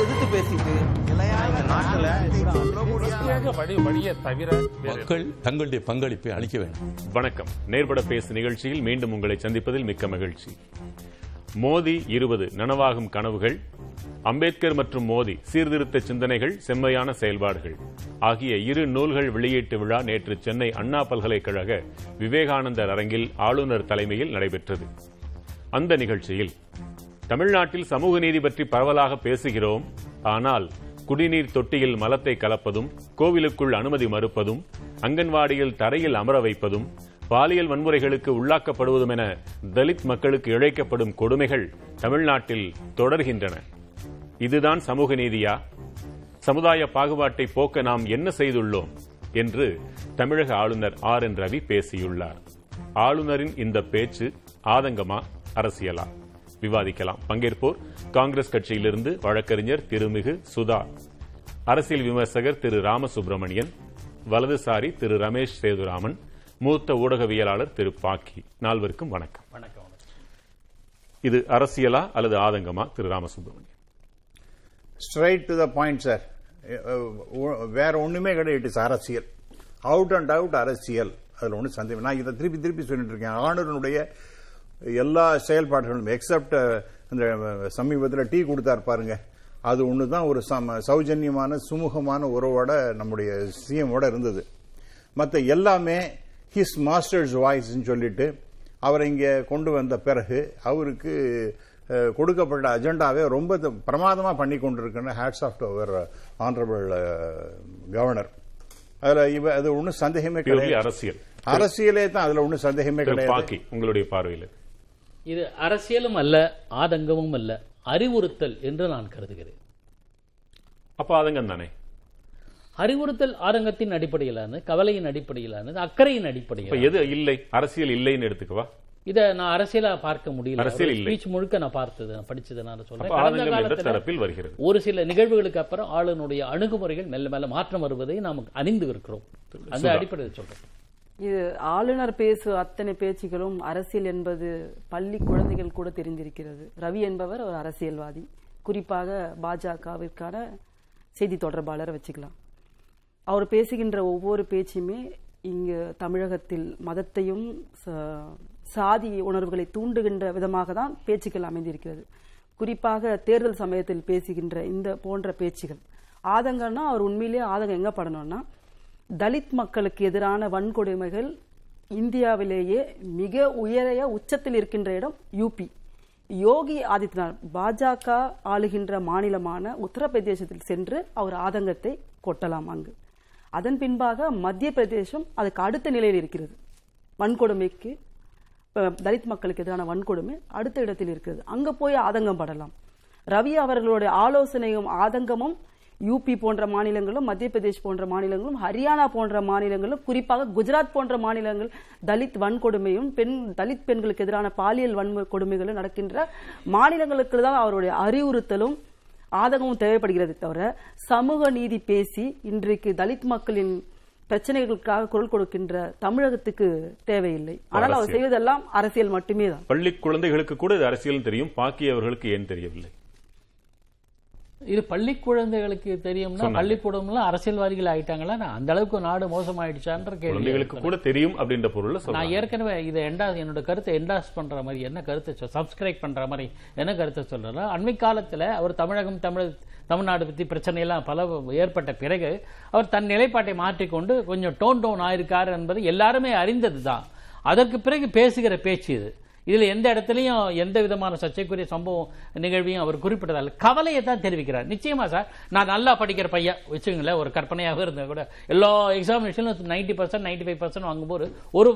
எதிர்த்து பேசிட்டு மக்கள் தங்களுடைய பங்களிப்பை அளிக்க வேண்டும். வணக்கம். நேர்பட பேசு நிகழ்ச்சியில் மீண்டும் உங்களை சந்திப்பதில் மிக்க மகிழ்ச்சி. மோதி இருபது நனவாகும் கனவுகள் அம்பேத்கர் மற்றும் மோதி சீர்திருத்த சிந்தனைகள் செம்மையான செயல்பாடுகள் ஆகிய இரு நூல்கள் வெளியீட்டு விழா நேற்று சென்னை அண்ணா பல்கலைக்கழக விவேகானந்தர் அரங்கில் ஆளுநர் தலைமையில் நடைபெற்றது. அந்த நிகழ்ச்சியில் தமிழ்நாட்டில் சமூக நீதி பற்றி பரவலாக பேசுகிறோம். ஆனால் குடிநீர் தொட்டியில் மலத்தை கலப்பதும் கோவிலுக்குள் அனுமதி மறுப்பதும் அங்கன்வாடியில் தரையில் அமர வைப்பதும் பாலியல் வன்முறைகளுக்கு உள்ளாக்கப்படுவதும் என தலித் மக்களுக்கு இழைக்கப்படும் கொடுமைகள் தமிழ்நாட்டில் தொடர்கின்றன. இதுதான் சமூக நீதியா? சமுதாய பாகுபாட்டை போக்க நாம் என்ன செய்துள்ளோம்? என்று தமிழக ஆளுநர் ஆர் என் ரவி பேசியுள்ளார். ஆளுநரின் இந்த பேச்சு ஆதங்கமா அரசியலா? விவாதிக்கலாம். பங்கேற்போர் காங்கிரஸ் கட்சியிலிருந்து வழக்கறிஞர் திருமிகு சுதா அரசியல் விமர்சகர் திரு ராமசுப்பிரமணியன் வலதுசாரி திரு ரமேஷ் சேதுராமன் மூத்த ஊடகவியலாளர் திரு பாக்கி. நால்வருக்கும் வணக்கம். வணக்கம். இது அரசியலா அல்லது ஆதங்கமா Thiru Ramasubramanian straight to the point sir வேற ஒண்ணுமே கிடையாது. இஸ் அரசியல். அவுட் அண்ட் அவுட் அரசியல். அதுல ஒன்றும் சந்தேகம். நான் இதை திருப்பி திருப்பி சொல்லிட்டு இருக்கேன். ஆளுநருடைய எல்லா செயல்பாடுகளும் எக்ஸப்ட் இந்த சமீபத்தில் டீ கொடுத்தாரு பாருங்க. அது ஒன்று தான் ஒரு சம சௌஜன்யமான சுமூகமான உறவோட நம்முடைய சிஎமோட இருந்தது. மற்ற எல்லாமே ஹிஸ் மாஸ்டர்ஸ் வாய்ஸ்ன்னு சொல்லிட்டு அவரை இங்கே கொண்டு வந்த பிறகு அவருக்கு கொடுக்கப்பட்ட அஜெண்டாவே ரொம்ப த- பிரமாதமா பண்ணி கொண்டிருக்குன்னு hats off our honourable governor அதுல இவ அது ஒன்றும் சந்தேகமே கிடையாது. அரசியல். அரசியலே தான் அதுல ஒன்றும் சந்தேகமே கிடையாது. உங்களுடைய பார்வையில். இது அரசியலும் அல்ல ஆதங்கமும் அல்ல. அறிவுறுத்தல் என்று நான் கருதுகிறேன். அப்ப ஆதங்கம் தானே? அறிவுறுத்தல் ஆதங்கத்தின் அடிப்படையிலானது கவலையின் அடிப்படையிலானது அக்கறையின் அடிப்படையில் எது இல்லை? அரசியல் இல்லைன்னு எடுத்துக்கவா? இதை நான் அரசியலா பார்க்க முடியல. அரசியல். ஸ்பீச் முழுக்க நான் பார்த்தது நான் படிச்சதுனால அப்ப சொல்றேன் வருகிறது. ஒரு சில நிகழ்வுகளுக்கு அப்புறம் ஆளுனுடைய அணுகுமுறைகள் மெல்ல மெல்ல மாற்றம் வருவதை நாம் அறிந்து இருக்கிறோம் அந்த அடிப்படையில் சொல்றேன். இது ஆளுநர் பேசு அத்தனை பேச்சுகளும் அரசியல் என்பது பள்ளி குழந்தைகள் கூட தெரிந்திருக்கிறது. ரவி என்பவர் ஒரு அரசியல்வாதி. குறிப்பாக பாஜகவிற்கான செய்தி தொடர்பாளரை வச்சுக்கலாம். அவர் பேசுகின்ற ஒவ்வொரு பேச்சுமே இங்கு தமிழகத்தில் மதத்தையும் ச- சாதி உணர்வுகளை தூண்டுகின்ற விதமாக தான் பேச்சுக்கள் அமைந்திருக்கிறது. குறிப்பாக தேர்தல் சமயத்தில் பேசுகின்ற இந்த போன்ற பேச்சுகள். ஆதங்கம்னா அவர் உண்மையிலேயே ஆதங்கம் எங்க படணும்னா தலித் மக்களுக்கு எதிரான வன்கொடுமைகள் இந்தியாவிலேயே மிக உயரிய உச்சத்தில் இருக்கின்ற இடம் யூபி. யோகி ஆதித்யநாத் பாஜக ஆளுகின்ற மாநிலமான உத்தரப்பிரதேசத்தில் சென்று அவர் ஆதங்கத்தை கொட்டலாம் அங்கு. அதன் பின்பாக மத்திய பிரதேசம் அதுக்கு அடுத்த நிலையில் இருக்கிறது. வன்கொடுமைக்கு தலித் மக்களுக்கு எதிரான வன்கொடுமை அடுத்த இடத்தில் இருக்கிறது. அங்க போய் ஆதங்கம் படலாம் ரவி அவர்களுடைய ஆலோசனையும் ஆதங்கமும் யூபி போன்ற மாநிலங்களும் மத்திய பிரதேஷ் போன்ற மாநிலங்களும் ஹரியானா போன்ற மாநிலங்களும் குறிப்பாக குஜராத் போன்ற மாநிலங்கள் தலித் வன்கொடுமையும் பெண் தலித் பெண்களுக்கு எதிரான பாலியல் வன்கொடுமைகளும் நடக்கின்ற மாநிலங்களுக்கு தான் அவருடைய அறிவுறுத்தலும் ஆதங்கமும் தேவைப்படுகிறது தவிர சமூக நீதி பேசி இன்றைக்கு தலித் மக்களின் பிரச்சனைகளுக்காக குரல் கொடுக்கின்ற தமிழகத்துக்கு தேவையில்லை. ஆனால் அவர். செய்வதெல்லாம் அரசியல் மட்டுமே தான். பள்ளி குழந்தைகளுக்கு கூட இது அரசியல் தெரியும். பாக்கி அவர்களுக்கு ஏன் தெரியவில்லை? இது பள்ளி குழந்தைகளுக்கு தெரியும்னா. பள்ளிக்கூடம்லாம் அரசியல்வாதிகள் ஆயிட்டாங்களா? அந்த அளவுக்கு நாடு மோசமாயிடுச்சான்ற கேள்வி குழந்தைகளுக்கு கூட தெரியும் அப்படின்ற பொருள்ல நான் ஏற்கனவே இதை எண்டா என்னோட கருத்தை என்டாஸ் பண்ற மாதிரி என்ன கருத்தை சப்ஸ்கிரைப் பண்ற மாதிரி என்ன கருத்தை சொல்றேன்னா அண்மை காலத்துல அவர் தமிழகம் தமிழ் தமிழ்நாடு பத்தி பிரச்சனை எல்லாம் பல ஏற்பட்ட பிறகு அவர் தன் நிலைப்பாட்டை மாற்றிக்கொண்டு கொஞ்சம் டோன் டவுன் ஆயிருக்காரு என்பது எல்லாருமே அறிந்ததுதான். அதற்கு பிறகு பேசுகிற பேச்சு இது. இதில் எந்த இடத்துலையும் எந்த விதமான சர்ச்சைக்குரிய சம்பவம் நிகழ்வையும் அவர் குறிப்பிட்டதால் கவலையை தான் தெரிவிக்கிறார். நிச்சயமா சார் நான் நல்லா படிக்கிற பையன் வச்சுங்களேன் ஒரு கற்பனையாக இருந்தா கூட. எல்லா எக்ஸாமினேஷனும் ninety percent ninety five percent வாங்கும்போது ஒரு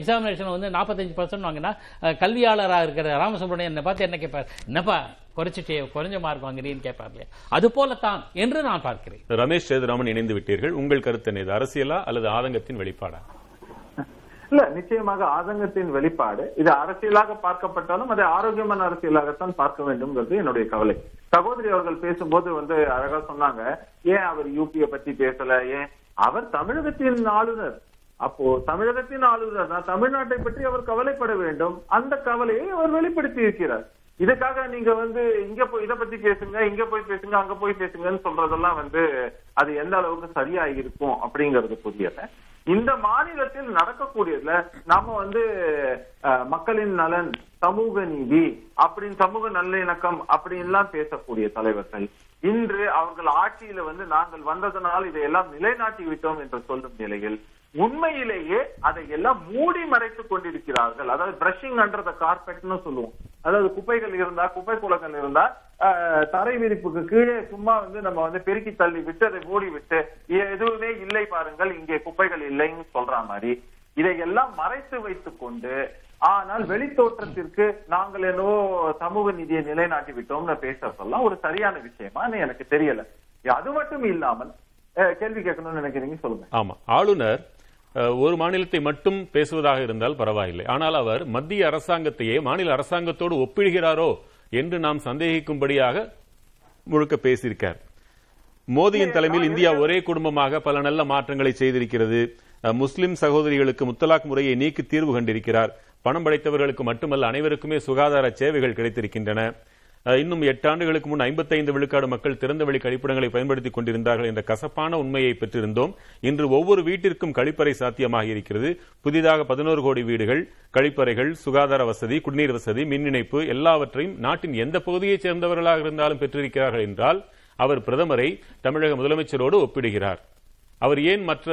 எக்ஸாமினேஷன் வந்து நாற்பத்தஞ்சு பர்சன்ட் வாங்கினா கல்வியாளராக இருக்கிற ராமசுப்ரமணியன் என்னை பார்த்து என்ன கேட்பார் என்னப்பா குறைச்சிட்டே குறைஞ்ச மார்க் வாங்குறீன்னு கேட்பார் இல்லையா? அது போலத்தான் என்று நான் பார்க்கிறேன். ரமேஷ் சேதுராமன் இணைந்து விட்டீர்கள். உங்கள் கருத்து என்ன அரசியலா அல்லது ஆதங்கத்தின் வெளிப்பாடா? இல்ல நிச்சயமாக ஆதங்கத்தின் வெளிப்பாடு. இது அரசியலாக பார்க்கப்பட்டாலும் அதை ஆரோக்கியமான அரசியலாகத்தான் பார்க்க வேண்டும்ங்கிறது என்னுடைய கவலை. சகோதரி அவர்கள் பேசும்போது வந்து அழகா சொன்னாங்க ஏன் அவர் யூபியை பத்தி பேசல? ஏன்? அவர் தமிழகத்தின் ஆளுநர். அப்போ தமிழகத்தின் ஆளுநர் தான் தமிழ்நாட்டை பற்றி அவர் கவலைப்பட வேண்டும். அந்த கவலையை அவர் வெளிப்படுத்தி இருக்கிறார். இதுக்காக நீங்க வந்து இங்க போய் இத பத்தி பேசுங்க இங்க போய் பேசுங்க அங்க போய் பேசுங்கன்னு சொல்றதெல்லாம் வந்து அது எந்த அளவுக்கு சரியா இருக்கும் அப்படிங்கறது புரியல. இந்த மாநிலத்தில் நடக்கக்கூடியதுல நாம வந்து அஹ், மக்களின் நலன் சமூக நீதி அப்படின்னு சமூக நல்லிணக்கம் அப்படின்லாம் பேசக்கூடிய தலைவர்கள். இன்று அவர்கள் ஆட்சியில வந்து நாங்கள் வந்ததனால் இதையெல்லாம் நிலைநாட்டி விட்டோம் என்று சொல்லும் நிலையில் உண்மையிலேயே அதை எல்லாம் மூடி மறைத்துக் கொண்டிருக்கிறார்கள். அதாவது பிரஷிங் அண்டர் த கார்பெட்னு சொல்லுவோம். அதாவது குப்பைகள் இருந்தா குப்பை குளங்கள் இருந்தா தரை விரிப்புக்கு கீழே சும்மா வந்து நம்ம வந்து பெருக்கி தள்ளி விட்டு அதை மூடி விட்டு எதுவுமே இல்லை பாருங்கள் இங்கே குப்பைகள் இல்லைன்னு சொல்ற மாதிரி. இதையெல்லாம் மறைத்து வைத்துக் கொண்டு ஆனால் வெளித்தோற்றத்திற்கு நாங்கள் என்னவோ சமூக நிதியை நிலைநாட்டி விட்டோம்னு பேசுறதெல்லாம் ஒரு சரியான விஷயமான்னு எனக்கு தெரியல. அது மட்டும் இல்லாமல் கேள்வி கேட்கணும்னு நினைக்கிறீங்க சொல்லுங்க. ஆமா. ஆளுநர் ஒரு மாநிலத்தை மட்டும் பேசுவதாக இருந்தால் பரவாயில்லை. ஆனால் அவர் மத்திய அரசாங்கத்தையே மாநில அரசாங்கத்தோடு ஒப்பிடுகிறாரோ என்று நாம் சந்தேகிக்கும்படியாக முழுக்க பேசியிருக்கார். மோடியின் தலைமையில் இந்தியா ஒரே குடும்பமாக பல நல்ல மாற்றங்களை செய்திருக்கிறது. முஸ்லிம் சகோதரிகளுக்கு முத்தலாக் முறையை நீக்கி தீர்வு கண்டிருக்கிறார். பணம் படைத்தவர்களுக்கு மட்டுமல்ல அனைவருக்குமே சுகாதார சேவைகள் கிடைத்திருக்கின்றன. இன்னும் எட்டு ஆண்டுகளுக்கு முன் ஐம்பத்தைந்து விழுக்காடு மக்கள் திறந்தவெளி கழிப்பிடங்களை பயன்படுத்திக் கொண்டிருந்தார்கள் என்ற கசப்பான உண்மையை பெற்றிருந்தோம். இன்று ஒவ்வொரு வீட்டிற்கும் கழிப்பறை சாத்தியமாக இருக்கிறது. புதிதாக பதினோரு கோடி வீடுகள் கழிப்பறைகள் சுகாதார வசதி குடிநீர் வசதி மின் இணைப்பு எல்லாவற்றையும் நாட்டின் எந்த பகுதியைச் சேர்ந்தவர்களாக இருந்தாலும் பெற்றிருக்கிறார்கள் என்றால் அவர் பிரதமரை தமிழக முதலமைச்சரோடு ஒப்பிடுகிறார். அவர் ஏன் மற்ற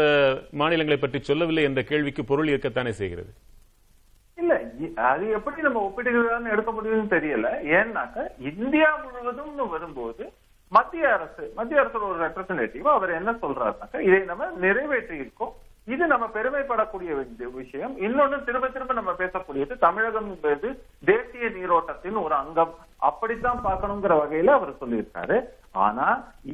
மாநிலங்களை பற்றி சொல்லவில்லை என்ற கேள்விக்கு பொருள் இருக்கத்தானே செய்கிறது? அது எப்படி நம்ம ஒப்பிடுகிறான்னு எடுக்க முடியும்னு தெரியல. ஏன்னாக்க இந்தியா முழுவதும்னு வரும்போது மத்திய அரசு மத்திய அரசோட ஒரு ரெப்ரசன்டேட்டிவ் அவர் என்ன சொல்றாருனாக்க இதை நம்ம நிறைவேற்றி இருக்கோம் இது நம்ம பெருமைப்படக்கூடிய விஷயம். இன்னொன்னு திரும்ப திரும்ப நம்ம பேசக்கூடியது தமிழகம் என்பது தேசிய நீரோட்டத்தின் ஒரு அங்கம். அப்படித்தான் பார்க்கணுங்கிற வகையில அவர் சொல்லியிருக்காரு. ஆனா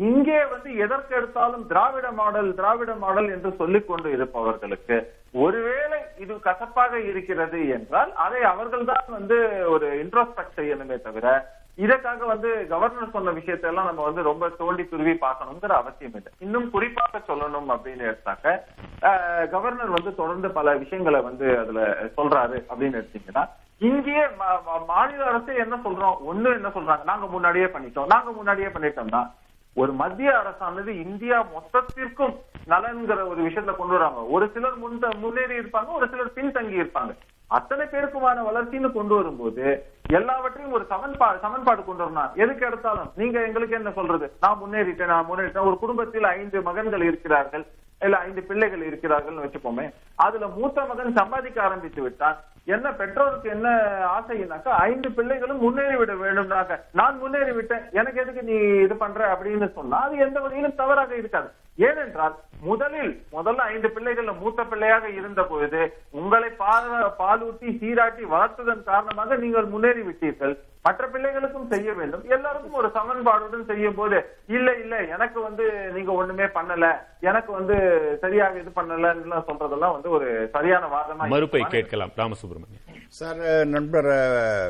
இங்கே வந்து எதற்கு எடுத்தாலும் திராவிட மாடல் திராவிட மாடல் என்று சொல்லிக் கொண்டு இருப்பவர்களுக்கு ஒருவேளை இது கசப்பாக இருக்கிறது என்றால் அதை அவர்கள்தான் வந்து ஒரு இன்ட்ரோஸ்பெக்ட் செய்யணுமே தவிர இதற்காக வந்து கவர்னர் சொன்ன விஷயத்தை எல்லாம் நம்ம வந்து ரொம்ப தோண்டி துருவி பார்க்கணுங்கிற அவசியம் இல்லை. இன்னும் குறிப்பாக சொல்லணும் அப்படின்னு எடுத்தாக்க கவர்னர் வந்து தொடர்ந்து பல விஷயங்களை வந்து அதுல சொல்றாரு அப்படின்னு எடுத்தீங்கன்னா இங்கேயே மா- மாநில அரசு என்ன சொல்றோம்? ஒண்ணு என்ன சொல்றாங்க? நாங்க முன்னாடியே பண்ணிட்டோம். நாங்க முன்னாடியே பண்ணிட்டோம்னா ஒரு மத்திய அரசானது இந்தியா மொத்தத்திற்கும் நலன்கிற ஒரு விஷயத்துல கொண்டு வராங்க. ஒரு சிலர் முன் முன்னேறி இருப்பாங்க ஒரு சிலர் பின்தங்கி இருப்பாங்க. அத்தனை பேருக்குமான வளர்ச்சின்னு கொண்டு வரும்போது எல்லாவற்றையும் ஒரு சமன்பாடு சமன்பாடு கொண்டு வரணும். எதுக்கு எடுத்தாலும்? நீங்க எங்களுக்கு என்ன சொல்றது? நான் முன்னேறிட்டேன் நான் முன்னேறிட்டேன். ஒரு குடும்பத்தில் ஐந்து மகன்கள் இருக்கிறார்கள் இல்ல ஐந்து பிள்ளைகள் இருக்கிறார்கள்னு வச்சுப்போமே அதுல மூத்த மகன் சம்பாதிக்க ஆரம்பித்து விட்டான். என்ன பெற்றோருக்கு என்ன ஆசைனாக்கா ஐந்து பிள்ளைகளும் முன்னேறி விட வேண்டும்னாக்க நான் முன்னேறி விட்டேன் எனக்கு எதுக்கு நீ இது பண்ற அப்படின்னு சொன்னா அது எந்த வகையிலும் தவறாக இருக்காது. ஏனென்றால் முதலில் முதல்ல ஐந்து பிள்ளைகள்ல மூத்த பிள்ளையாக இருந்த பொழுது உங்களை பால் பாலூட்டி சீராட்டி வளர்த்ததன் காரணமாக நீங்கள் முன்னேறி விட்டீர்கள் மற்ற பிள்ளைகளுக்கும் செய்ய வேண்டும். எல்லாருக்கும் ஒரு சமன்பாடுடன் செய்யும் போது இல்ல இல்ல எனக்கு வந்து நீங்க ஒண்ணுமே பண்ணல. எனக்கு வந்து சரியாக இது பண்ணலன்னு சொல்றதெல்லாம் வந்து ஒரு சரியான வாதமா மறுப்பை? கேட்கலாம். ராமசுப்ரமணியன். சார் நண்பர்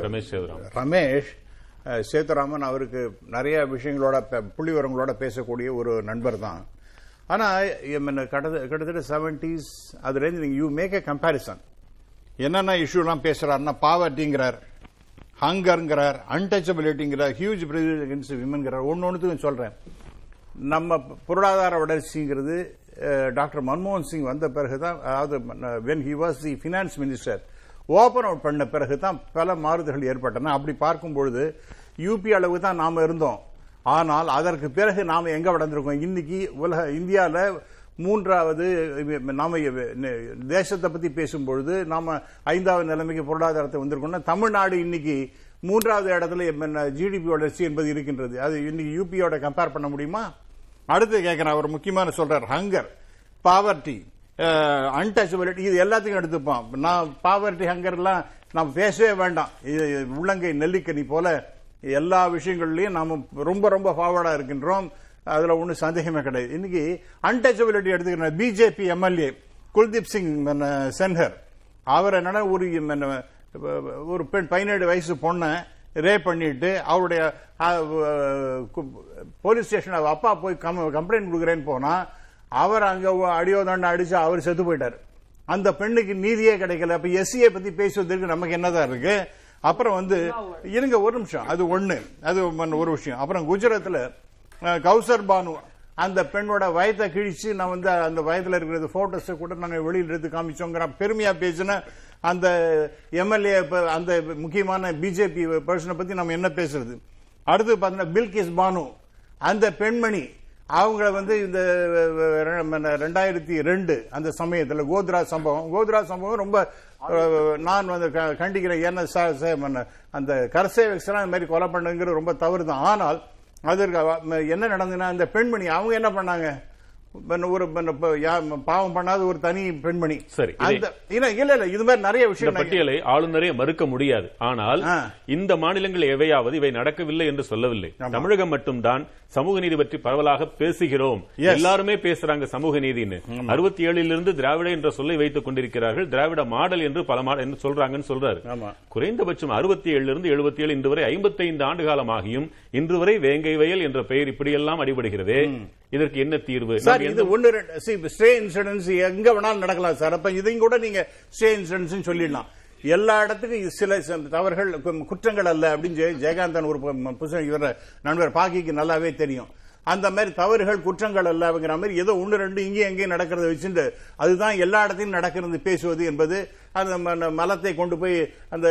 ரமேஷ் ரமேஷ் சேதுராமன் அவருக்கு நிறைய விஷயங்களோட புள்ளிவரங்களோட பேசக்கூடிய ஒரு நண்பர் தான். ஆனா எம் என்ன கிட்டத்தட்ட செவன்டிஸ் அதுலேருந்து நீங்க யூ மேக் ஏ கம்பேரிசன் என்னென்ன இஷ்யூலாம் பேசுறாருன்னா பாவர்ட்டிங்கிறார் ஹங்கர்ங்கிறார் அன்டச்சபிலிட்டிங்கிறார் ஹியூஜ் பிரிவிலேஜ் விமன்கிறார் ஒன்று ஒன்றுத்துக்கும் சொல்கிறேன் நம்ம பொருளாதார வளர்ச்சிங்கிறது டாக்டர் மன்மோகன் சிங் வந்த பிறகு தான் அதாவது when he was the finance minister open out பண்ண பிறகு தான் பல மாறுதல்கள் ஏற்பட்டன. அப்படி பார்க்கும் பொழுது யூபி அளவு தான் நாம் இருந்தோம். ஆனால் அதற்கு பிறகு நாம் எங்கே வளர்ந்துருக்கோம்? இன்னைக்கு உலக இந்தியாவில் மூன்றாவது நாம தேசத்தை பத்தி பேசும்பொழுது நாம ஐந்தாவது நிலைமைக்கு பொருளாதாரத்தை வந்திருக்கோம்னா தமிழ்நாடு இன்னைக்கு மூன்றாவது இடத்துல ஜிடிபி வளர்ச்சி என்பது இருக்கின்றது. அது இன்னைக்கு யூபியோட கம்பேர் பண்ண முடியுமா? அடுத்து கேட்கிறேன் அவர் முக்கியமான சொல்றார் ஹங்கர் பாவர்ட்டி அன்டச்சபிலிட்டி இது எல்லாத்தையும் எடுத்துப்போம். நான் பாவர்ட்டி ஹங்கர்லாம் நாம் பேசவே வேண்டாம். இது உள்ளங்கை நெல்லிக்கனி போல எல்லா விஷயங்கள்லையும் நாம ரொம்ப ரொம்ப ஃபார்வர்டா இருக்கின்றோம். அதுல ஒன்றும் சந்தேகமே கிடையாது. இன்னைக்கு அன்டச்சபிலிட்டி எடுத்துக்கிறேன் பிஜேபி எம்எல்ஏ குல்தீப் சிங் சென்ஹர். அவர் என்னன்னா ஒரு ஒரு பெண் பதினேழு வயசு பொண்ணை ரேப் பண்ணிட்டு அவருடைய போலீஸ் ஸ்டேஷன் அப்பா போய் கம்ப்ளைண்ட் கொடுக்குறேன்னு போனா அவர் அங்க அடியோ தாண்ட அடிச்சு அவர் செத்து போயிட்டார். அந்த பெண்ணுக்கு நீதியே கிடைக்கல. அப்ப எஸ்சியை பத்தி பேசுவதற்கு நமக்கு என்னதான் இருக்கு? அப்புறம் வந்து இருங்க ஒரு நிமிஷம். அது ஒண்ணு. அது ஒரு விஷயம். அப்புறம் குஜராத்ல அஹ், கௌசர் பானு அந்த பெண்ணோட வயத்தை கிழிச்சு நான் வந்து அந்த வயதுல இருக்கிறது போட்டோஸை கூட நாங்கள் வெளியில் எடுத்து காமிச்சோங்கிற பெருமையா பேசின அந்த எம்எல்ஏ அந்த முக்கியமான பிஜேபி பர்சனை பத்தி நம்ம என்ன பேசுறது? அடுத்து பார்த்தீங்கன்னா பில்கிஸ் பானு அந்த பெண்மணி அவங்கள வந்து இந்த ரெண்டாயிரத்தி ரெண்டு அந்த சமயத்தில் கோத்ரா சம்பவம். கோத்ரா சம்பவம் ரொம்ப நான் வந்து க- கண்டிக்கிறேன் என்ன ச- ச- அந்த கரசேவக்ஸ்லாம் இந்த மாதிரி கொலை பண்ணுங்கிறது ரொம்ப தவறு தான் ஆனால் அதற்கு என்ன நடந்ததுன்னா அந்த பெண்மணி அவங்க என்ன பண்ணாங்க? ஒரு பாவம் பண்ணாத ஒரு தனி பெண்மணி. சரி, இல்ல இல்ல இது மாதிரி நிறைய இந்த விஷயம் பட்டியலை ஆளுநரே மறுக்க முடியாது. ஆனால். இந்த மாநிலங்கள் எவையாவது இவை நடக்கவில்லை என்று சொல்லவில்லை. தமிழகம் மட்டும்தான் சமூக நீதி பற்றி பரவலாக பேசுகிறோம். எல்லாருமே பேசுறாங்க சமூக நீதின்னு. அறுபத்தி ஏழிலிருந்து திராவிட என்ற சொல்லை வைத்துக் கொண்டிருக்கிறார்கள். திராவிட மாடல் என்று பல மாடல் என்று சொல்றாங்கன்னு சொல்றாரு. குறைந்தபட்சம் அறுபத்தி ஏழுல இருந்து எழுபத்தி ஏழு இன்று வரை ஐம்பத்தைந்து ஆண்டு காலமாகியும் இன்று வரை வேங்கை வயல் என்ற பெயர் இப்படியெல்லாம் அடிபடுகிறதே. இதற்கு என்ன தீர்வு? சார் இது ரெண்டு ஸ்டே இன்சூரன்ஸ் எங்க வேணாலும் நடக்கலாம் சார் அப்ப இதையும் கூட நீங்க ஸ்டே இன்சூரன்ஸ் சொல்லிடலாம். எல்லா இடத்துக்கும் சில தவறுகள் குற்றங்கள் அல்ல அப்படின்னு சொல்லி ஜெயகாந்தன் ஒரு பு- புதுசா நண்பர் பாக்கிக்கு நல்லாவே தெரியும். அந்த மாதிரி தவறுகள் குற்றங்கள் அல்ல அப்படிங்கிற மாதிரி ஏதோ ஒன்று ரெண்டு இங்கேயும் எங்கேயும் நடக்கிறத வச்சுட்டு அதுதான் எல்லா இடத்தையும் நடக்கிறது பேசுவது என்பது அந்த மலத்தை கொண்டு போய் அந்த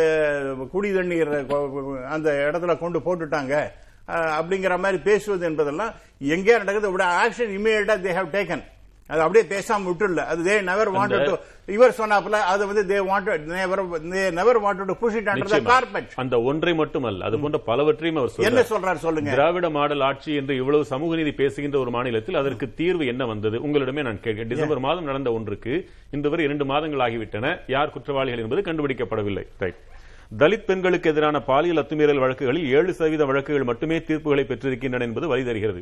குடி தண்ணீர் கொ- அந்த இடத்துல கொண்டு போட்டுட்டாங்க. அப்படிங்கிற மாதிரி பேசுவது என்பதெல்லாம் எங்கே நடக்குது. விட ஆக்ஷன் இமீடியட்டா தே ஹவ் டேக்கன் அது அப்படியே பேசாம விட்டுல அது தே நெவர் வாண்டட் டு இவர் சொன்னாப்ல அது வந்து they wanted never they never wanted to push it under the. Carpet அந்த ஒன்றை மட்டுமல்ல அது போன்ற பலவற்றையும் அவர் என்ன சொல்றார் சொல்லுங்க. திராவிட மாடல் ஆட்சி என்று இவ்வளவு சமூக நீதி பேசுகின்ற ஒரு மாநிலத்தில் அதற்கு தீர்வு என்ன வந்தது? உங்களிடமே நான் கேட்கிறேன். டிசம்பர் மாதம் நடந்த ஒன்றுக்கு இன்று வரை இரண்டு மாதங்கள் ஆகிவிட்டன. யார் குற்றவாளிகள் என்பது கண்டுபிடிக்கப்படவில்லை. ரைட் தலித் பெண்களுக்கு எதிரான பாலியல் அத்துமீறல் வழக்குகளில் ஏழு சதவீத வழக்குகள் மட்டுமே தீர்ப்புகளை பெற்றிருக்கின்றன என்பது வழி தருகிறது.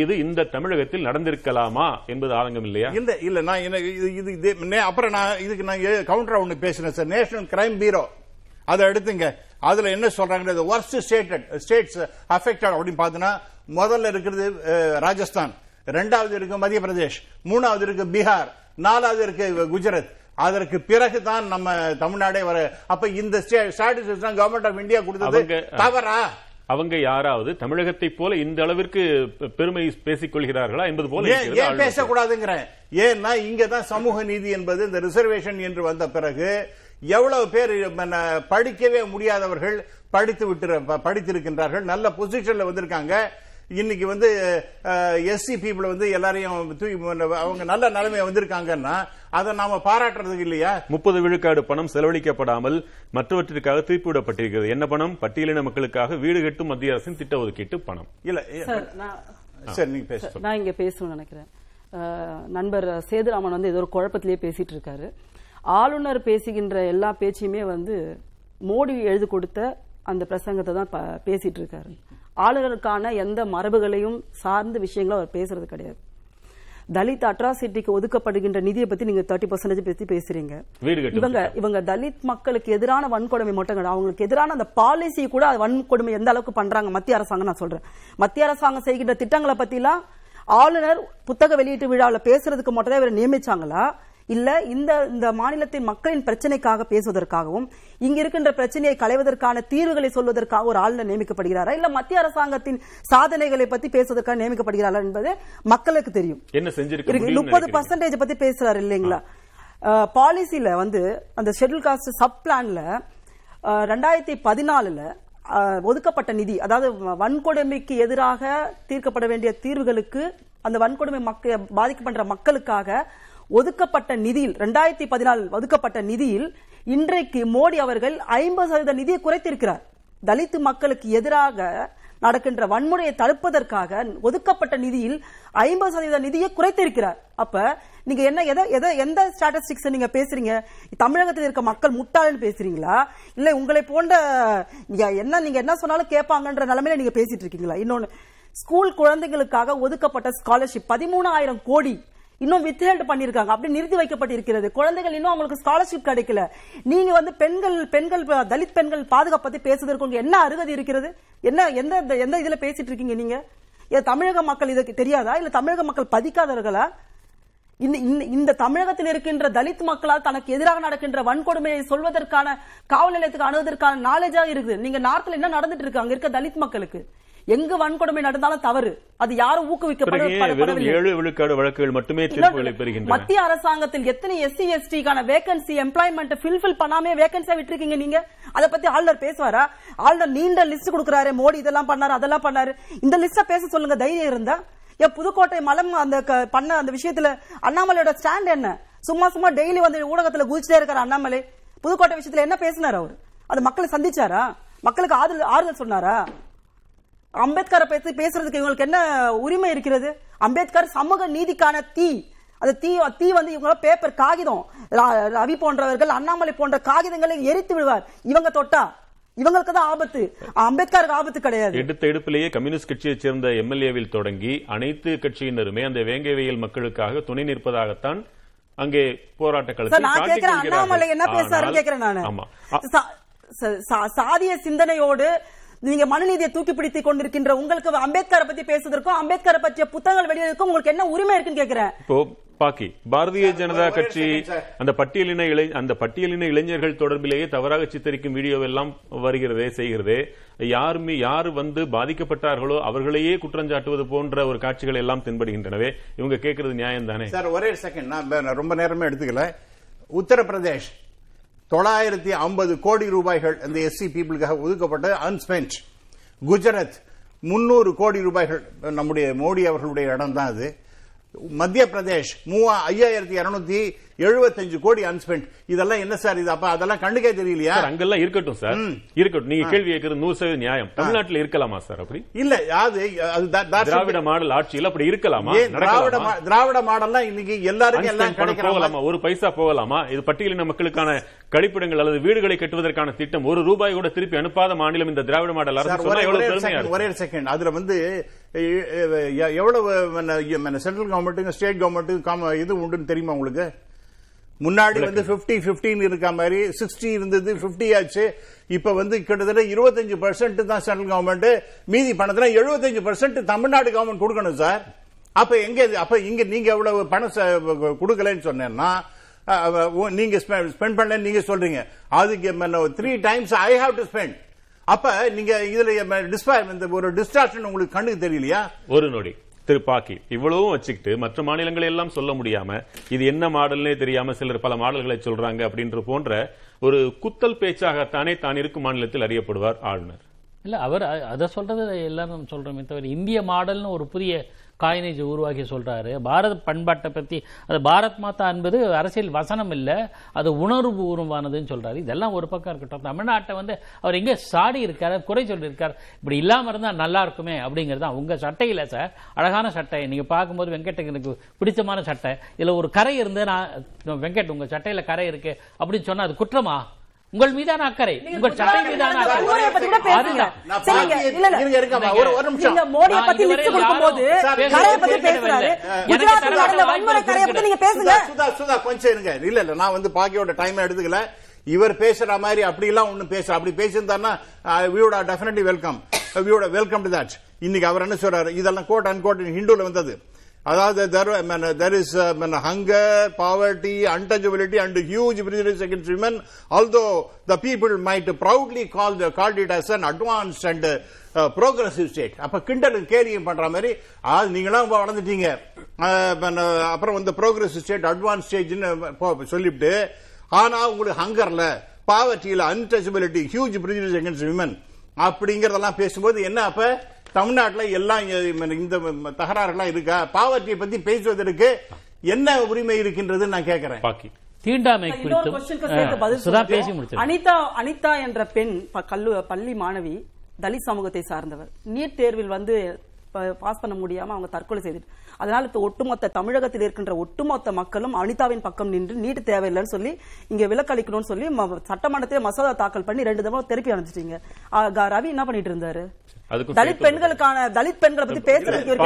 இது இந்த தமிழகத்தில் நடந்திருக்கலாமா என்பது ஆதங்கம் இல்லையா? இல்ல இல்ல நான் இது அப்புறம் நான் இதுக்கு நான் கவுண்டரா ஒண்ணு பேசினேன் சார். நேஷனல் கிரைம் பீரோ அதை எடுத்துங்க. அதுல என்ன சொல்றாங்க ஒர்ஸ்ட் ஸ்டேட்டட் ஸ்டேட்ஸ் அஃபெக்டட் அப்படின்னு பார்த்தீங்கன்னா முதல்ல இருக்கிறது ராஜஸ்தான். ரெண்டாவது இருக்கு மத்திய பிரதேஷ் மூணாவது இருக்கு பீகார். நாலாவது இருக்கு குஜராத். அதற்கு பிறகு தான் நம்ம தமிழ்நாடே வர அப்ப இந்த ஸ்டாட்டிஸ்டிக்ஸ் தான் கவர்மெண்ட் ஆஃப் இந்தியா கொடுத்தது. தவறா? அவங்க யாராவது தமிழகத்தை போல இந்த அளவிற்கு பெருமை பேசிக் கொள்கிறார்களா என்பது போல ஏன். பேசக்கூடாதுங்கிறேன். ஏன்னா இங்க தான் சமூக நீதி என்பது இந்த ரிசர்வேஷன் என்று வந்த பிறகு எவ்வளவு பேர் படிக்கவே முடியாதவர்கள் படித்து விட்டு படித்திருக்கின்றார்கள். நல்ல பொசிஷன்ல வந்திருக்காங்க. இன்னைக்கு வந்து எஸ்சி பீப்புள் வந்து எல்லாரையும் தூக்கி அவங்க நல்ல நிலைமை வந்திருக்காங்கன்னா அதை நாம பாராட்டுறதுக்கு இல்லையா? முப்பது விழுக்காடு பணம் செலவழிக்கப்படாமல் மற்றவற்றிற்காக திருப்பிவிடப்பட்டிருக்கிறது என்ன பணம்? பட்டியலின மக்களுக்காக வீடு கட்டும் மத்திய அரசின் திட்ட ஒதுக்கீட்டு பணம். இல்ல சார் நான் சரி நீங்க பேச. நான் இங்க பேசணும்னு நினைக்கிறேன். நண்பர் சேதுராமன் வந்து ஏதோ ஒரு குழப்பத்திலேயே பேசிட்டு இருக்காரு ஆளுநர் பேசுகின்ற எல்லா பேச்சையுமே வந்து மோடி எழுதி கொடுத்த அந்த பிரசங்கத்தை தான் பேசிட்டு இருக்காரு ஆளுநருக்கான எந்த மரபுகளையும் சார்ந்த விஷயங்களும் அவர் பேசுறது கிடையாது. தலித் அட்ராசிட்டிக்கு ஒதுக்கப்படுகின்ற நிதியை பத்தி நீங்க தேர்ட்டி பர்சன்டேஜ் பத்தி பேசுறீங்க. இவங்க இவங்க தலித் மக்களுக்கு எதிரான வன்கொடுமை மட்டும் கிடையாது அவங்களுக்கு எதிரான அந்த பாலிசி கூட வன்கொடுமை எந்த அளவுக்கு பண்றாங்க மத்திய அரசாங்கம் நான் சொல்றேன். மத்திய அரசாங்கம் செய்கின்ற திட்டங்களை பத்திலாம் ஆளுநர் புத்தக வெளியீட்டு விழாவில் பேசுறதுக்கு மட்டும் தான் இவரை நியமிச்சாங்களா? இல்ல இந்த இந்த மாநிலத்தின் மக்களின் பிரச்சனைக்காக பேசுவதற்காகவும் இங்க இருக்கின்ற பிரச்சனையை களைவதற்கான தீர்வுகளை சொல்வதற்காக ஒரு ஆளுநர் நியமிக்கப்படுகிறாரா? இல்ல மத்திய அரசாங்கத்தின் சாதனைகளை பத்தி பேசுவதற்காக நியமிக்கப்படுகிறாரா என்பது மக்களுக்கு தெரியும். என்ன முப்பது? பர்சன்டேஜ் பத்தி பேசுறாரு இல்லைங்களா? பாலிசில வந்து அந்த ஷெட்யூல் காஸ்ட் சப் பிளான்ல ரெண்டாயிரத்தி பதினாலுல ஒதுக்கப்பட்ட நிதி அதாவது வன்கொடுமைக்கு எதிராக தீர்க்கப்பட வேண்டிய தீர்வுகளுக்கு அந்த வன்கொடுமை மக்க பாதிக்கப்படுற மக்களுக்காக ஒதுக்கப்பட்ட நிதியில் ரெண்டாயிரத்தி பதினாலு ஒதுக்கப்பட்ட நிதியில் இன்றைக்கு மோடி அவர்கள் ஐம்பது சதவீத நிதியை குறைத்திருக்கிறார். தலித்து மக்களுக்கு எதிராக நடக்கின்ற வன்முறையை தடுப்பதற்காக ஒதுக்கப்பட்ட நிதியில் ஐம்பது சதவீத நிதியை குறைத்திருக்கிறார். அப்ப நீங்க என்ன எதை எதை எந்த ஸ்டாட்டிஸ்டிக்ஸ் நீங்க பேசுறீங்க? தமிழகத்தில் இருக்க மக்கள் முட்டாள்னு பேசுறீங்களா? இல்ல உங்களை போன்ற என்ன நீங்க என்ன சொன்னாலும் கேட்பாங்கன்ற நிலைமையில நீங்க பேசிட்டு இருக்கீங்களா? இன்னொன்னு ஸ்கூல் குழந்தைகளுக்காக ஒதுக்கப்பட்ட ஸ்காலர்ஷிப் பதிமூணாயிரம் கோடி இன்னும் வித்ஹெல்ட் பண்ணிருக்காங்க. அப்படி நிறுத்தி வைக்கப்பட்டிருக்கிறது. குழந்தைகள் இன்னும் அவங்களுக்கு ஸ்காலர்ஷிப் கிடைக்கல. நீங்க வந்து பெண்கள் பெண்கள் தலித் பெண்கள் பாதுகாப்பு பத்தி பேசுவதற்கு என்ன அருகதி இருக்கிறது? என்ன எந்த எந்த இதுல பேசிட்டு இருக்கீங்க நீங்க? தமிழக மக்கள் இதுக்கு தெரியாதா? இல்ல தமிழக மக்கள் பதிக்காதவர்களா? இந்த இந்த- இந்த தமிழகத்தில் இருக்கின்ற தலித் மக்களால் தனக்கு எதிராக நடக்கின்ற வன்கொடுமையை சொல்வதற்கான காவல் நிலையத்துக்கு அணுவதற்கான நாலேஜா இருக்குது. நீங்க நார்த்தில் என்ன நடந்துட்டு இருக்கு? அங்க இருக்க தலித் மக்களுக்கு. எங்கு வன்கொடுமை நடந்தாலும் தவறு. அது யாரும் ஊக்குவிக்கப்படவில்லை ஏழு விழுக்காடு வழக்குகள் மட்டுமே தீர்ப்புகளை பெறுகின்றன? மத்திய அரசாங்கத்தில் எத்தனை எஸ்சி எஸ்டிக்கான வேகன்சி எம்ப்ளாய்மெண்ட் ஃபில்ஃபில் பண்ணாம வேகன்சியா விட்டுருக்கீங்க நீங்க? அத பத்தி ஆளுநர் பேசுவாரா? ஆளுநர் நீண்ட லிஸ்ட் கொடுக்குறாரு. மோடி இதெல்லாம் பண்ணாரு அதெல்லாம் பண்ணாரு. இந்த லிஸ்ட பேச சொல்லுங்க தைரியம் இருந்தா? ஏன் புதுக்கோட்டை மலம் அந்த பண்ண அந்த விஷயத்துல அண்ணாமலையோட ஸ்டாண்ட் என்ன? சும்மா சும்மா டெய்லி வந்து ஊடகத்துல குதிச்சிட்டே இருக்காரு அண்ணாமலை. புதுக்கோட்டை விஷயத்துல என்ன பேசினார் அவர்? அது மக்களை சந்திச்சாரா? மக்களுக்கு ஆறுதல் ஆறுதல் சொன்னாரா? அம்பேத்கரை பத்தி பேசுறதுக்கு இவங்களுக்கு என்ன உரிமை இருக்கிறது? அம்பேத்கர் சமூக நீதிக்கான தீ. அந்த தீ தீ வந்து இவங்க பேப்பர் காகிதம். ரவி போன்றவர்கள் அண்ணாமலை போன்ற காகிதங்களை எரித்து விடுவார். இவங்க தொட்டா? இவங்களுக்கு தான் ஆபத்து. அம்பேத்கருக்கு ஆபத்து கிடையாது. எடுத்த எடுப்பிலேயே கம்யூனிஸ்ட் கட்சியைச் சேர்ந்த எம்எல்ஏவில் தொடங்கி அனைத்து கட்சியினருமே அந்த வேங்கவேயில் மக்களுக்காக துணை நிற்பதாகத்தான் அங்கே போராட்ட களத்தில் நான் கொள்கிறார்கள். அண்ணாமலை என்ன பேசுறாரு கேக்குறேன் நானு. சாதிய சிந்தனையோடு நீங்க மனுநீதியை தூக்கி பிடித்துக் கொண்டிருக்கின்ற உங்களுக்கு அம்பேத்கரை பத்தி பேசுவதற்கும் அம்பேத்கரை பற்றிய புத்தகங்கள் வெளியிடறதுக்கும் உங்களுக்கு என்ன உரிமை இருக்குன்னு கேக்குறேன். இப்போ பாக்கி பாரதிய ஜனதா கட்சி. அந்த பட்டியலின இளை அந்த பட்டியலின இளைஞர்கள் தொடர்பிலேயே தவறாக சித்தரிக்கும் வீடியோ எல்லாம் வருகிறதே செய்கிறதே. யாருமே யாரு வந்து பாதிக்கப்பட்டார்களோ அவர்களையே குற்றஞ்சாட்டுவது போன்ற ஒரு காட்சிகள் எல்லாம் தென்படுகின்றனவே. இவங்க கேட்கறது நியாயம் தானே சார் ஒரே செகண்ட் நான் ரொம்ப நேரமே எடுத்துக்கல. உத்தரப்பிரதேஷ் தொள்ளாயிரத்தி ஐம்பது கோடி ரூபாய்கள் இந்த எஸ்சி பீப்புளுக்காக ஒதுக்கப்பட்ட அன்ஸ்பென்ட் குஜராத் முன்னூறு கோடி ரூபாய்கள் நம்முடைய மோடி அவர்களுடைய இடம் தான் அது. மத்திய பிரதேஷ் மூவா ஐயாயிரத்தி இருநூத்தி எழுபத்தஞ்சு கோடி அன்ஸ்பென்ட் இதெல்லாம் என்ன சார் இது? அப்ப அதெல்லாம் கண்டுக்கே தெரியலையா? அங்கெல்லாம் இருக்கட்டும் சார். இருக்கட்டும். நீங்க கேள்வி கேட்கறது நூறு சதவீதம் நியாயம். தமிழ்நாட்டில் இருக்கலாமா சார் அப்படி? இல்ல அது திராவிட மாடல் ஆட்சியில் அப்படி இருக்கலாமா? திராவிட திராவிட மாடல்லாம் இன்னைக்கு எல்லாருக்கும் எல்லாம் போகலாமா? ஒரு பைசா போகலாமா? இது பட்டியலின மக்களுக்கான கழிப்பிடங்கள் அல்லது வீடுகளை கட்டுவதற்கான திட்டம் ஒரு ரூபாய் கூட திருப்பி அனுப்பாத மாநிலம் இந்த திராவிட மாடல் அரசு ஒரே செகண்ட் அதுல வந்து எவ்வளவு சென்ட்ரல் கவர்மெண்ட்டுக்கும் ஸ்டேட் கவர்மெண்ட்டுக்கும் இது உண்டுன்னு தெரியுமா உங்களுக்கு? முன்னாடி வந்து 50 15 இருக்க மாதிரி 60 இருந்தது 50 ஆச்சு. இப்ப வந்து கிட்டத்தட்ட 25% பர்சன்ட் தான் சென்ட்ரல் கவர்மெண்ட் மீதி பணத்துல 75% பர்சன்ட் தமிழ்நாடு கவர்மெண்ட் கொடுக்கணும் சார் அப்ப எங்க? அப்ப இங்க நீங்க எவ்வளவு பணம் கொடுக்கலன்னு சொன்னேன்னா நீங்க ஸ்பெண்ட் பண்ணல நீங்க சொல்றீங்க. அதுக்கு three times I have to spend அப்ப நீங்க இதுல டிஸ்பா இந்த ஒரு டிஸ்ட்ராக்ஷன் உங்களுக்கு கண்ணுக்கு தெரியலையா? ஒரு நொடி. திரு பாக்கி இவ்வளவும் வச்சுக்கிட்டு மற்ற மாநிலங்களை எல்லாம் சொல்ல முடியாம இது என்ன மாடல்னே தெரியாம சிலர் பல மாடல்களை சொல்றாங்க அப்படின்ற போன்ற ஒரு குத்தல் பேச்சாகத்தானே தான் இருக்கும் மாநிலத்தில் அறியப்படுவார் ஆளுநர். இல்ல அவர் அதை சொல்றது எல்லாரும் சொல்றோமே தவிர இந்திய மாடல்னு ஒரு புதிய காயினேஜ் உருவாக்கி சொல்றாரு. பாரத பண்பாட்டை பத்தி அது பாரத் மாதா என்பது அரசியல் வசனம் இல்லை அது உணர்வு பூர்வமானதுன்னு சொல்றாரு. இதெல்லாம் ஒரு பக்கம் இருக்கட்டும். தமிழ்நாட்டை வந்து அவர் எங்க சாடி இருக்காரு குறை சொல்லியிருக்கார். இப்படி இல்லாம இருந்தா நல்லா இருக்குமே அப்படிங்கிறது தான் உங்கள் சட்டையில் சார். அழகான சட்டை. நீங்க பார்க்கும்போது வெங்கடனுக்கு எனக்கு பிடிச்சமான சட்டை. இதுல ஒரு கரை இருந்து நான் வெங்கட் உங்க சட்டையில கரை இருக்கு அப்படின்னு சொன்னா அது குற்றமா? உங்கள் மீதான அக்கறை உங்கள் சட்டை மீதான இல்ல, இல்ல. நான் வந்து பாக்கியோட டைம் எடுத்துக்கல. இவர் பேசுற மாதிரி அப்படி எல்லாம் ஒண்ணும் பேச அப்படி பேசியிருந்தாருன்னா வியோட டெஃபினெட்லி வெல்கம் வியோட வெல்கம் டு தட் இன்னைக்கு அவர் என்ன சொல்றாரு? இதெல்லாம் கோட் அண்ட் கோட் ஹிந்துல வந்தது. அதாவது there is hunger poverty untouchability and huge prejudice against women although the people might proudly call call it as an an and progressive state அப்ப கிண்டல் கேரியும் பண்ற மாதிரி அது நீங்களாம் வளர்ந்துட்டீங்க. அப்புறம் வந்து ப்ரோக்ரஸிவ் ஸ்டேட் அட்வான்ஸ் ஸ்டேஜ்னு சொல்லிவிட்டு ஆனா உங்களுக்கு ஹங்கர்ல பாவர்ட்டியில untouchability huge prejudice against women அப்படிங்கறதெல்லாம் பேசும்போது என்ன அப்ப? தமிழ்நாட்டுல எல்லாம் இந்த தகராறுலாம் இருக்கா? பாவர்ட்டியை பத்தி பேசுவதற்கு என்ன உரிமை இருக்கின்றது நான் கேட்கிறேன் பாக்கி. தீண்டாமை அனிதா அனிதா என்ற பெண் கல்லு பள்ளி மாணவி தலித் சமூகத்தை சார்ந்தவர். நீட் தேர்வில் வந்து ப- பாஸ் பண்ண முடியாம அவங்க தற்கொலை செய்துட்டு அதனால இப்ப ஒட்டுமொத்த தமிழகத்தில் இருக்கின்ற ஒட்டுமொத்த மக்களும் அனிதாவின் பக்கம் நின்று நீட் தேவையில்லைன்னு சொல்லி இங்க விலக்களிக்கணும்னு சொல்லி சட்டமன்றத்திலே மசோதா தாக்கல் பண்ணி ரெண்டு தடவை திருப்பி அனுப்பிச்சிட்டீங்க. ரவி என்ன பண்ணிட்டு இருந்தாரு? தலித் பெண்களுக்கான தலித் பெண்களை பத்தி பேசுறதுக்கு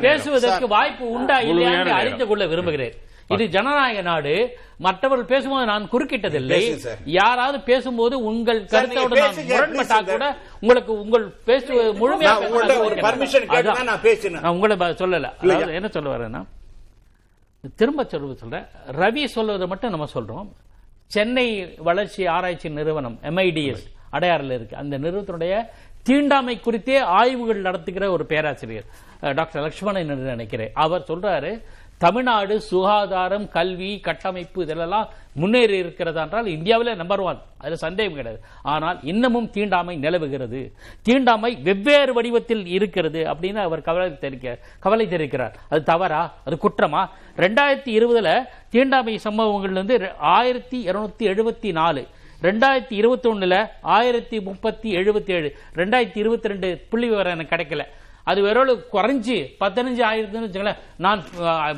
பேசுவதற்கு வாய்ப்பு உண்டா இல்லையா. அறிந்து கொள்ள விரும்புகிறேன். இது ஜனநாயக நாடு மற்றவர்கள் பேசும்போது நான் குறுக்கிட்டதில்லை. யாராவது பேசும்போது உங்கள் கருத்தோடு நான் முரண்பட்டா கூட உங்களுக்கு உங்கள் பேசு முழுமையா நான் பேச உங்கள்ட்ட நான் ஒரு கேட்கிறேன். permission கேட்டு தான் அதான். நான் பேசினேன். நான் உங்களை சொல்லல என்ன சொல்ல வரேன்னா திரும்ப சொல்ல சொல்றேன் ரவி சொல்வதை மட்டும் நம்ம சொல்றோம் சென்னை வளர்ச்சி ஆராய்ச்சி நிறுவனம் எம்ஐடிஎஸ் அடையாறில் இருக்கு அந்த நிறுவனத்தினுடைய தீண்டாமை குறித்தே ஆய்வுகள் நடத்துகிற ஒரு பேராசிரியர் டாக்டர் என்று நினைக்கிறேன் அவர் சொல்றாரு தமிழ்நாடு சுகாதாரம் கல்வி கட்டமைப்பு இதெல்லாம் முன்னேறி இருக்கிறதா என்றால் இந்தியாவில் நம்பர் ஒன் அதில் சந்தேகம் கிடையாது. ஆனால் இன்னமும் தீண்டாமை நிலவுகிறது. தீண்டாமை வெவ்வேறு வடிவத்தில் இருக்கிறது அப்படின்னு அவர் கவலை தெரிவிக்க கவலை தெரிவிக்கிறார். அது தவறா? அது குற்றமா? ரெண்டாயிரத்தி இருபதுல தீண்டாமை சம்பவங்கள்லேருந்து ஆயிரத்தி இருநூத்தி எழுபத்தி நாலு. ரெண்டாயிரத்தி இருபத்தி ஒண்ணுல ஆயிரத்தி முப்பத்தி எழுபத்தி ஏழு. ரெண்டாயிரத்தி இருபத்தி ரெண்டு புள்ளி விவரம் எனக்கு கிடைக்கல. அது வெறும் குறைஞ்சு பதினஞ்சு ஆயிரத்துன்னு வச்சுங்களேன் நான்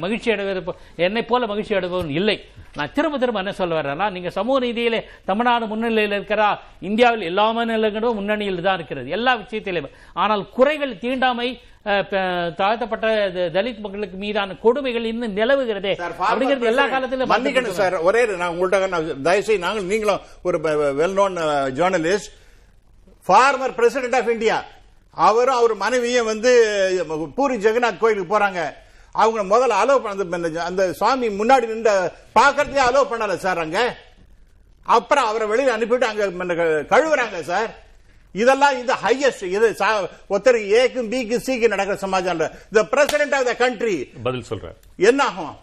மகிழ்ச்சி அடைவது என்னை போல மகிழ்ச்சி அடைபவன் இல்லை. நான் திரும்ப திரும்ப என்ன சொல்ல வரேன்னா நீங்க சமூக நீதியிலே தமிழ்நாடு முன்னிலையில் இருக்கிறா இந்தியாவில் எல்லா மாநிலங்களும் முன்னணியில் தான் இருக்கிறது. எல்லா விஷயத்திலும். ஆனால் குறைகள் தீண்டாமை தாழ்த்தப்பட்ட தலித் மக்களுக்கு மீதான கொடுமைகள் இன்னும் நிலவுகிறதே அப்படிங்கிறது எல்லா காலத்திலும் மன்னிக்கணும் சார். ஒரே நான் உங்கள்ட்ட நான் தயவுசெய்து நாங்கள் நீங்களும் ஒரு well known journalist former president of India அவரும் அவர் மனைவியும் வந்து பூரி ஜெகநாத் கோயிலுக்கு போறாங்க. அவங்க முதல்ல அலோவ் பண்ண அந்த சுவாமி முன்னாடி நின்று பார்க்கறதுக்கே அலோவ் பண்ணல சார் அங்க. அப்புறம் அவரை வெளியில அனுப்பிட்டு அங்க கழுவுறாங்க சார். இதெல்லாம் இந்த ஹையஸ்ட் இது சா- ஒருத்தருக்கு ஏக்கும் பிக்கு சிக்கு நடக்கிற சமாஜம் the president of the country பதில் சொல்றார். என்ன ஆகும்?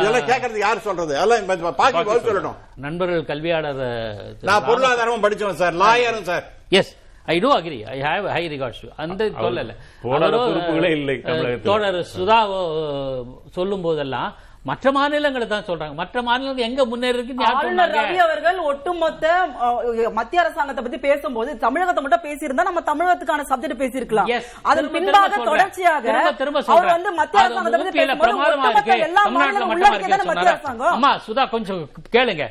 இதெல்லாம் கேட்கறது யார் சொல்றது? எல்லாம் பாக்கி சொல்லணும் நண்பர்கள் கல்வியாளர் நான் பொருளாதாரமும் படிச்சவன் sir லாயரும் sir. Yes I do agree I have high regards அந்த சொல்லல. தோழர் சுதா சொல்லும் போதெல்லாம் மற்ற மாநிலங்களை தான் சொல்றாங்க மற்ற மாநிலங்கள் எங்க முன்னேறி ஆளுநர்? ரவி அவர்கள் ஒட்டுமொத்த மத்திய அரசாங்கத்தை பத்தி பேசும்போது தமிழகத்தை மட்டும் பேசியிருந்தா நம்ம தமிழகத்துக்கான சப்ஜெக்ட் பேசியிருக்கலாம் Yes. அதன் பின்பாக தொடர்ச்சியாக அவர். வந்து மத்திய அரசாங்கத்தை பத்தி பேசும்போது. எல்லா மட்டமா உள்ளடக்கியதானே மத்திய? அரசாங்கம் அம்மா சுதா கொஞ்சம் கேளுங்க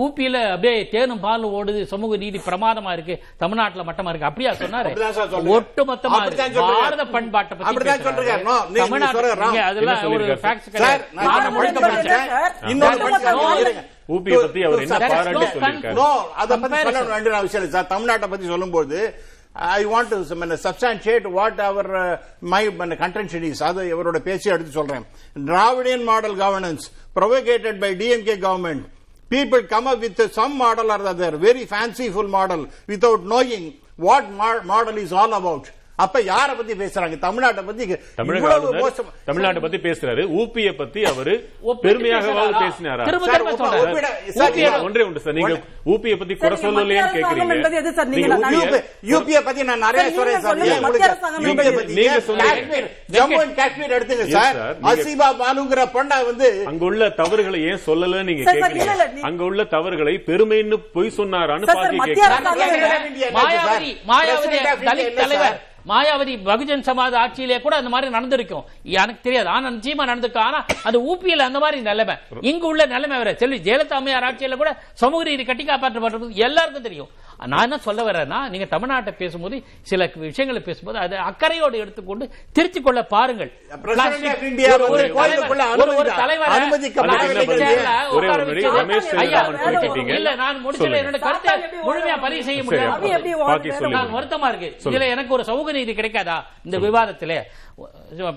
ஊபியில அப்படியே தேனும் பாலும் ஓடுது சமூக நீதி பிரமாதமா இருக்கு தமிழ்நாட்டுல மட்டமா இருக்கு அப்படியா சொன்னாரு அப்படிதான் சார் சொல்றேன். ஒட்டு மொத்தமா அப்படிதான் சொல்றேன். பாரத பண்பாட்டை பத்தி. நீங்க அதெல்லாம் ஒரு ஊபியை பத்தி அவர் என்ன சார், பாராட்டி no, சொல்லியிருக்காரு? நோ அத பத்தி Comparison. சொல்ல வேண்டிய அவசியம் இல்லை சார். தமிழ்நாட்டை பத்தி சொல்லும்போது I want to substantiate what our my contention is அது இவரோட பேச்சு எடுத்து சொல்றேன். Dravidian model governance provocated by DMK government people come up with some model or the other. Very fanciful model without knowing what mo- model is all about. அப்ப யார பத்தி பேசுறாங்க? தமிழ்நாட்டை பத்தி தமிழ்நாட்டை பத்தி பேசுறாரு. ஊபிய பத்தி அவரு பேசுறாரா? பேசினாரா? ஒன்றே ஒன்று சார். நீங்க ஊபிய பத்தி குறை சொல்லலையேன்னு? கேக்குறீங்க. யூபிய பத்தி நான் நிறைய சார், நீங்க. காஷ்மீர், ஜம்மு அண்ட் காஷ்மீர் எடுத்துங்க சார். அசிபா பாலுங்கிற பொண்ணா வந்து அங்க உள்ள தவறுகளை ஏன் சொல்லல நீங்க கேக்குறீங்க? அங்க உள்ள தவறுகளை பெருமைன்னு பொய் சொன்னாரான்னு பாக்கி கேக்குறீங்க. மாயாவதி மாயாவதி தலைவர். மாயாவதி பகுஜன் சமாஜ் ஆட்சியிலே கூட அந்த மாதிரி நடந்திருக்கும். எனக்கு தெரியாது. ஆனா நிச்சயமா நடந்திருக்கும் ஆனா அது ஊபியில் அந்த மாதிரி நிலைமை. இங்கு உள்ள நிலைமை வேற. செல்வி ஜெயலலிதா அம்மையார் ஆட்சியில கூட சமூக நீதி கட்டி காப்பாற்றப்பட்டது எல்லாருக்கும் தெரியும். நான் என்ன சொல்ல வரேன்னா நீங்க தமிழ்நாட்டை பேசும்போது சில விஷயங்களை பேசும்போது அதை அக்கறையோடு எடுத்துக்கொண்டு திருத்திக் கொள்ள பாருங்கள். முழுமையா பதிவு செய்ய வருத்தமா இருக்கு. இதுல எனக்கு ஒரு சமூக நீதி கிடைக்காதா? இந்த விவாதத்திலே.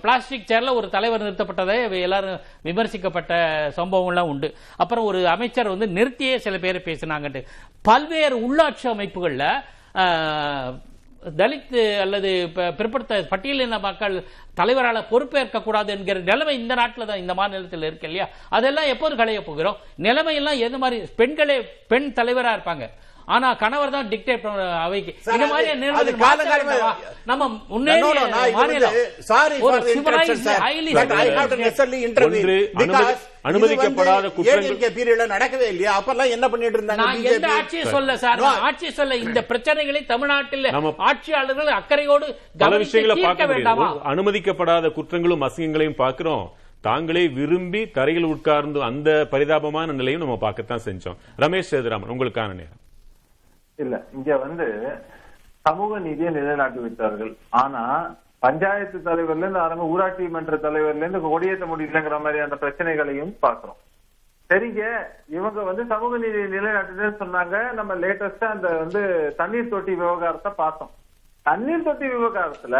பிளாஸ்டிக் சேர்ல ஒரு தலைவர் நிறுத்தப்பட்டதை எல்லாரும் விமர்சிக்கப்பட்ட சம்பவங்கள்லாம் உண்டு. அப்புறம் ஒரு அமைச்சர் வந்து நிறுத்தியே சில பேர் பேசினாங்கட்டு பல்வேறு உள்ளாட்சி அமைப்புகளில் தலித் அல்லது பிற்படுத்த பட்டியலின மக்கள் தலைவரால் பொறுப்பேற்க கூடாது என்கிற நிலைமை இந்த நாட்டில் தான் இந்த மாநிலத்தில் இருக்கு இல்லையா? அதெல்லாம் எப்போது களைய போகிறோம்? நிலைமையெல்லாம் எந்த மாதிரி பெண்களே பெண் தலைவரா இருப்பாங்க. ஆனா கணவர் தான் டிக்டேட் அவைக்கு. சார், இந்த மாதிரி? நம்ம அனுமதி- அனுமதிக்கப்படாத குற்றங்கள். நடக்கவே இல்லையா? அப்பெல்லாம் என்ன பண்ணிட்டு இருந்தாங்க நான் எந்த? ஆட்சியை சொல்ல சார்? No. நான் ஆட்சி சொல்ல இந்த பிரச்சனைகளை தமிழ்நாட்டில் நம்ம ஆட்சியாளர்கள் அக்கறையோடு பல விஷயங்களை பார்க்க வேண்டாமா? அனுமதிக்கப்படாத குற்றங்களும் அசிங்கங்களையும் பார்க்கிறோம். தாங்களே விரும்பி தரையில் உட்கார்ந்து அந்த பரிதாபமான நிலையும் நம்ம பார்க்கத்தான் செஞ்சோம். ரமேஷ் சேதுராமன் உங்களுக்கான நேரம். இல்ல இங்க வந்து சமூக நீதியை நிலைநாட்டி விட்டார்கள் ஆனா பஞ்சாயத்து தலைவர்ல இருந்து ஆரம்ப ஊராட்சி மன்ற தலைவர்ல இருந்து கொடியேற்ற முடியலங்கிற மாதிரி அந்த பிரச்சனைகளையும் பாக்குறோம் சரிங்க இவங்க வந்து சமூக நீதி நிலைநாட்டுன்னு சொன்னாங்க. நம்ம லேட்டஸ்டா அந்த வந்து தண்ணீர் தொட்டி விவகாரத்தை பார்த்தோம். தண்ணீர் தொட்டி விவகாரத்துல